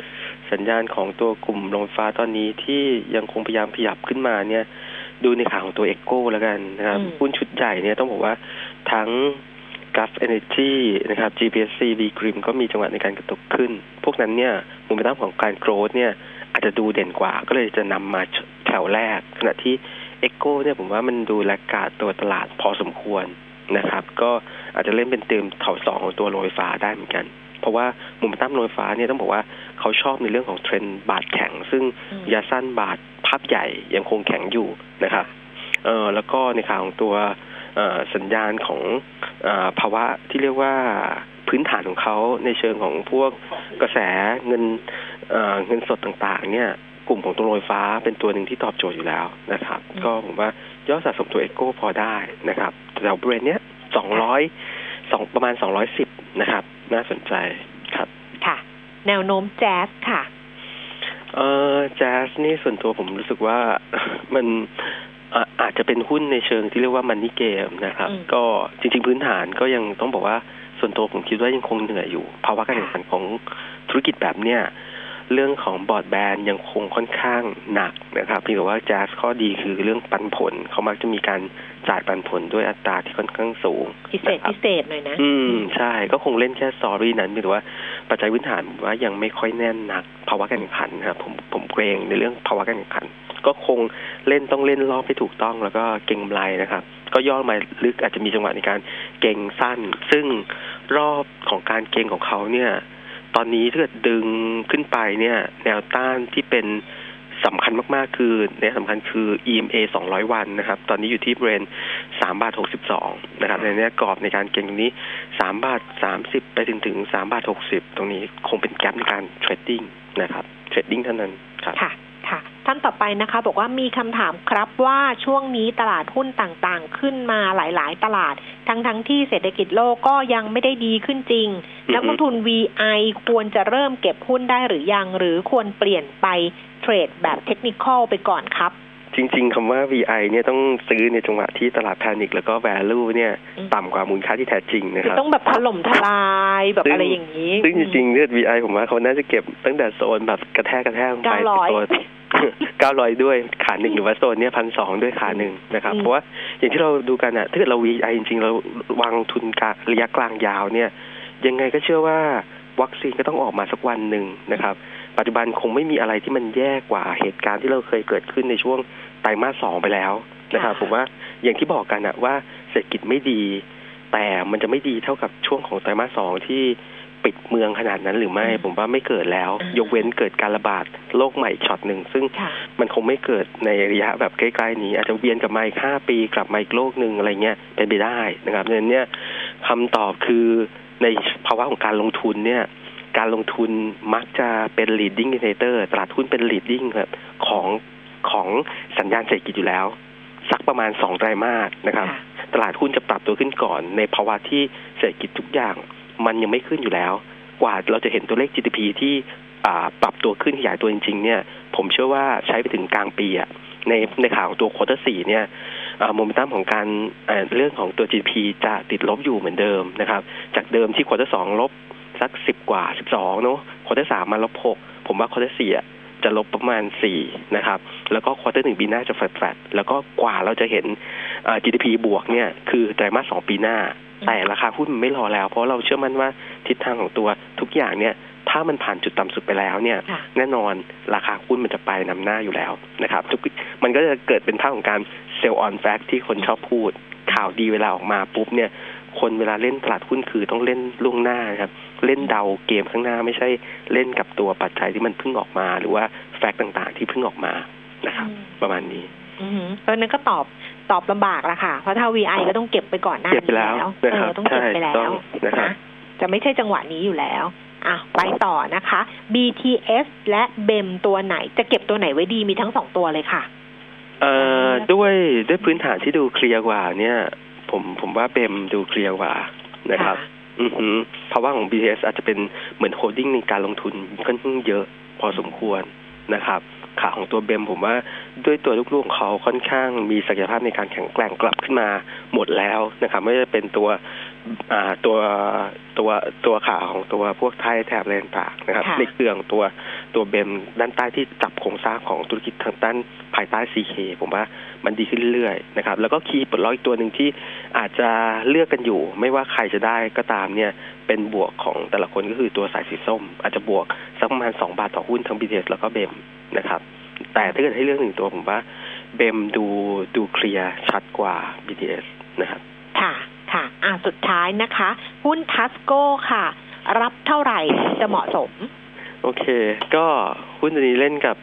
สัญญาณของตัวกลุ่มโรงไฟฟ้าตอนนี้ที่ยังคงพยายามขยับขึ้นมาเนี่ย ดูในขาของตัว EGCO แล้วกันนะครับอืมหุ้นชุดใหญ่เนี่ยต้องบอกว่าทั้ง Gulf Energy นะครับ GPSC B.Grimm ก็มีจังหวะในการกระตุกขึ้น พวกนั้นเนี่ยโมเมนตัมของการ growth เนี่ย อาจจะดูเด่นกว่าก็เลยจะนำมาแถวแรก ขณะที่ EGCO เนี่ยผมว่ามันดู laggard ตัวตลาดพอสมควรนะครับ ก็อาจจะเล่นเป็นเติมแถวสองของตัวโรงไฟฟ้าได้เหมือนกัน เพราะว่ามเมตั้มโรงไฟฟ้าเนี่ยต้องบอกว่าเขาชอบในเรื่องของเทรนด์บาทแข็ง ซึ่งยาสั้นบาทภาพใหญ่ยังคงแข็งอยู่นะครับเออแล้วก็ในข่าวของตัวสัญญาณของอภาวะที่เรียกว่าพื้นฐานของเขาในเชิงของพวกกระแสเงินเงินสดต่างๆ เนี่ย กลุ่มของตัวโรงไฟฟ้าเป็นตัวหนึ่งที่ตอบโจทย์อยู่แล้วนะครับอืมก็ผมว่ายอดสะสมตัวเอโก้พอได้นะครับแต่เบรนเนี้ยสองร้อยสองประมาณสองร้อยสิบนะครับ น่าสนใจครับค่ะ แนวโน้มแจ๊สค่ะ เออแจ๊สนี่ส่วนตัวผมรู้สึกว่ามันอะอาจจะเป็นหุ้นในเชิงที่เรียกว่ามันนี่เกมนะครับอืมก็จริง ๆ พื้นฐานก็ยังต้องบอกว่าส่วนตัวผมคิดว่ายังคงเหนื่อยอยู่ภาวะการแข่งขันของธุรกิจแบบเนี้ย เรื่องของบอร์ดแบนยังคงค่อนข้างหนักนะครับเพียงแต่ว่าแจ๊สข้อดีคือเรื่องปันผลเขามักจะมีการจ่ายปันผลด้วยอัตราที่ค่อนข้างสูงพิเศษนะครับพิเศษหน่อยนะ อืมใช่ก็คงเล่นแค่สตอรี่นั้นเพียงแต่ว่าปัจจัยพื้นฐานผมว่ายังไม่ค่อยแน่นหนัก ภาวะการแข่งขันนะครับผมผมเกรงในเรื่องภาวะการแข่งขัน ก็คงเล่นต้องเล่นรอบให้ถูกต้องแล้วก็เก่งกำไรนะครับก็ย่อมาลึกอาจจะมีจังหวะในการเก่งสั้น ซึ่งรอบของการเก็งของเขาเนี่ย ตอนนี้ถ้าเกิดดึงขึ้นไปเนี่ย แนวต้านที่เป็นสำคัญมาก ๆ คือแนวสำคัญคือ EMA 200 วันนะครับ ตอนนี้อยู่ที่บริเวณ3บาท62 นะครับ ในนี้กรอบในการเก็งตรงนี้3บาท30 ไปถึงถึง3บาท60 ตรงนี้คงเป็นกรอบในการ trading นะครับ trading เท่านั้นครับค่ะ ท่านต่อไปนะคะ บอกว่ามีคำถามครับว่าช่วงนี้ตลาดหุ้นต่างๆ ขึ้นมาหลายๆ ตลาด ทั้งทั้งๆที่เศรษฐกิจโลกก็ยังไม่ได้ดีขึ้นจริงอือฮึนักลงทุน VI ควรจะเริ่มเก็บหุ้นได้หรือยัง หรือควรเปลี่ยนไปเทรดแบบเทคนิคอลไปก่อนครับจริง ๆคำว่า VI เนี่ยต้องซื้อในจังหวะที่ตลาดแพนิคแล้วก็ value เนี่ยอืมต่ำกว่ามูลค่าที่แท้จริงนะคืคอรับต้องแบบถล่มทลายแบบซึ่งอะไรอย่างนี้ ซึ่งจริงๆเนี่ย VI ผมว่าเขาน่าจะเก็บตั้งแต่โซนแบบกระแทกกระแทกลงไป900ตัว เก้าร้อยด้วยขาหนึ่งหรือว่าโซนเนี่ยพันสองด้วยขาหนึ่งนะครับอืมเพราะว่าอย่างที่เราดูกันอะถ้าเกิดเรา VI จริงๆ เราวางทุนกะระยะกลางยาวเนี่ย ยังไงก็เชื่อว่าวัคซีนก็ต้องออกมาสักวันหนึ่งนะครับ ปัจจุบันคงไม่มีอะไรที่มันแย่กว่าเหตุการณ์ที่เราเคยเกิดขึ้นในช่วงไตรมาสสองไปแล้วนะครับค่ะผมว่าอย่างที่บอกกันอะว่าเศรษฐกิจไม่ดี แต่มันจะไม่ดีเท่ากับช่วงของไตรมาสสองที่ ปิดเมืองขนาดนั้นหรือไม่อืมผมว่าไม่เกิดแล้วอ่ายกเว้นเกิดการระบาดโรคใหม่อีกช็อตหนึ่ง ซึ่งค่ะมันคงไม่เกิดในระยะแบบใกล้ๆนี้ อาจจะเวียนกลับมาอีกห้าปีกลับมาอีกโลกหนึ่งอะไรเงี้ยเป็นไปได้นะครับดังนั้นเนี่ยคำตอบคือในภาวะของการลงทุนเนี่ยการลงทุนมักจะเป็น leading indicator ตลาดหุ้นเป็น leading ครับของของสัญญาณเศรษฐกิจอยู่แล้ว สักประมาณสองไตรมาสนะครับค่ะตลาดหุ้นจะปรับตัวขึ้นก่อนในภาวะที่เศรษฐกิจทุกอย่าง มันยังไม่ขึ้นอยู่แล้ว กว่าเราจะเห็นตัวเลข GDP ที่อ่ปรับตัวขึ้นขยายตัวจริง ๆ เนี่ย ผมเชื่อว่าใช้ไปถึงกลางปีอะในในขาของตัว quarter สี่เนี่ยโมเมนตัมของการเรื่องของตัว GDP จะติดลบอยู่เหมือนเดิมนะครับ จากเดิมที่ quarter สองลบสักสิบกว่าสิบสองเนาะ quarter สามมาลบหกผมว่า quarter สี่จะลบประมาณสี่นะครับ แล้วก็ quarter หนึ่งปีหน้าจะแฟลตๆแล้วก็กว่าเราจะเห็น GDP บวกเนี่ย คือไตรมาสสองปีหน้า แต่ราคาหุ้นมันไม่รอแล้ว เพราะเราเชื่อมั่นว่าทิศทางของตัวทุกอย่างเนี่ยถ้ามันผ่านจุดต่ำสุดไปแล้วเนี่ยค่ะแน่นอนราคาหุ้นมันจะไปนำหน้าอยู่แล้วนะครับทุกมันก็จะเกิดเป็นภาพของการเซลล์ออนแฟกที่คนชอบพูด ข่าวดีเวลาออกมาปุ๊บเนี่ย คนเวลาเล่นตลาดหุ้นคือต้องเล่นล่วงหน้านะครับ เล่นเดาเกมข้างหน้าไม่ใช่เล่นกับตัวปัจจัยที่มันเพิ่งออกมา หรือว่าแฟกต์ต่างๆ ที่เพิ่งออกมานะครับอืมประมาณนี้อือหือเพราะฉะนั้นก็ตอบ ตอบลำบากละค่ะ เพราะถ้า VI ก็ต้องเก็บไปก่อนหน้าเก็บไปแล้วนี้นะครับเออต้องเก็บไปแล้วใช่ต้องนะครับนะจะไม่ใช่จังหวะนี้อยู่แล้วอะไปต่อนะคะ BTS และ BEM ตัวไหน จะเก็บตัวไหนไว้ดีมีทั้งสองตัวเลยค่ะ เอ่อด้วยด้วยพื้นฐานที่ดูเคลียร์กว่า เนี่ย ผมผมว่า BEM ดูเคลียร์กว่านะครับ อือหือภาวะของ BTS อาจจะเป็นเหมือน holding ในการลงทุนค่อนข้างเยอะพอสมควรนะครับ ขาของตัวเบมผมว่าด้วยตัวลูกๆของเขาค่อนข้างมีศักยภาพในการแข็งแกร่งกลับขึ้นมาหมดแล้วนะครับ ไม่ว่าจะเป็นตัวอ่าตัวตัวตัวขาของตัวพวกไทยแถบอะไรต่างๆนะครับค่ะในเครื่องตัวตัวเบมด้านใต้ที่จับโครงสร้างของธุรกิจทางด้านภายใต้ CK ผมว่ามันดีขึ้นเรื่อยๆนะครับ แล้วก็คีย์ปลดล็อกอีกตัวหนึ่งที่อาจจะเลือกกันอยู่ ไม่ว่าใครจะได้ก็ตามเนี่ย เป็นบวกของแต่ละคนก็คือตัวสายสีส้ม อาจจะบวกสักประมาณสองบาทต่อหุ้นทั้ง BTS แล้วก็ BEM นะครับ แต่ถ้าเกิดให้เลือกหนึ่งตัวผมว่า BEM ดูดูเคลียร์ชัดกว่า BTS นะครับ ค่ะค่ะอะสุดท้ายนะคะ หุ้น TASCO ค่ะ รับเท่าไหร่จะเหมาะสม โอเค ก็หุ้นตัวนี้เล่นกับ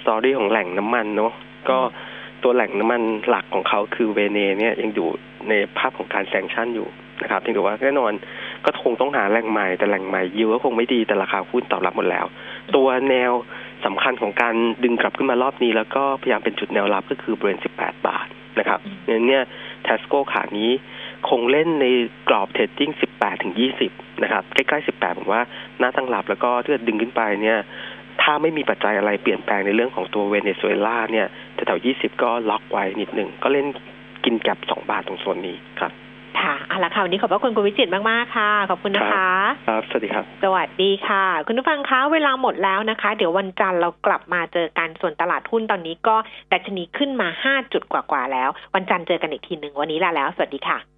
story ของแหล่งน้ำมันเนาะก็ตัวแหล่งน้ำมันหลักของเขาคือเวเนเนี่ยยังอยู่ในภาพของการ sanction อยู่นะครับเพียงแต่ว่าแน่นอน ก็คงต้องหาแหล่งใหม่แต่แหล่งใหม่ยิวก็คงไม่ดีแต่ราคาหุ้นตอบรับหมดแล้ว ตัวแนวสำคัญของการดึงกลับขึ้นมารอบนี้ แล้วก็พยายามเป็นจุดแนวรับก็คือบริเวณ18 บาทนะครับอืมเนี่ยเนี่ย TASCO ขานี้คงเล่นในกรอบ trading 18 ถึง 20 นะครับ ใกล้ๆ 18 ผมว่าน่าตั้งรับแล้วก็ถ้าเกิดดึงขึ้นไปเนี่ย ถ้าไม่มีปัจจัยอะไรเปลี่ยนแปลงในเรื่องของตัวเวเนซุเอลาเนี่ยแถวๆ20 ก็ล็อกไว้นิดหนึ่ง ก็เล่นกินแก็บ2 บาทตรงโซนนี้ครับ ค่ะเอาละค่ะวันนี้ขอบพระคุณคุณวิจิตรมากๆค่ะ ขอบคุณนะคะ ครับ สวัสดีครับ สวัสดีค่ะ คุณผู้ฟังคะเวลาหมดแล้วนะคะ เดี๋ยววันจันทร์เรากลับมาเจอกันส่วนตลาดหุ้นตอนนี้ก็ดัชนีขึ้นมา 5 จุดกว่าๆแล้ว วันจันทร์เจอกันอีกทีหนึ่งวันนี้ลาแล้ว สวัสดีค่ะ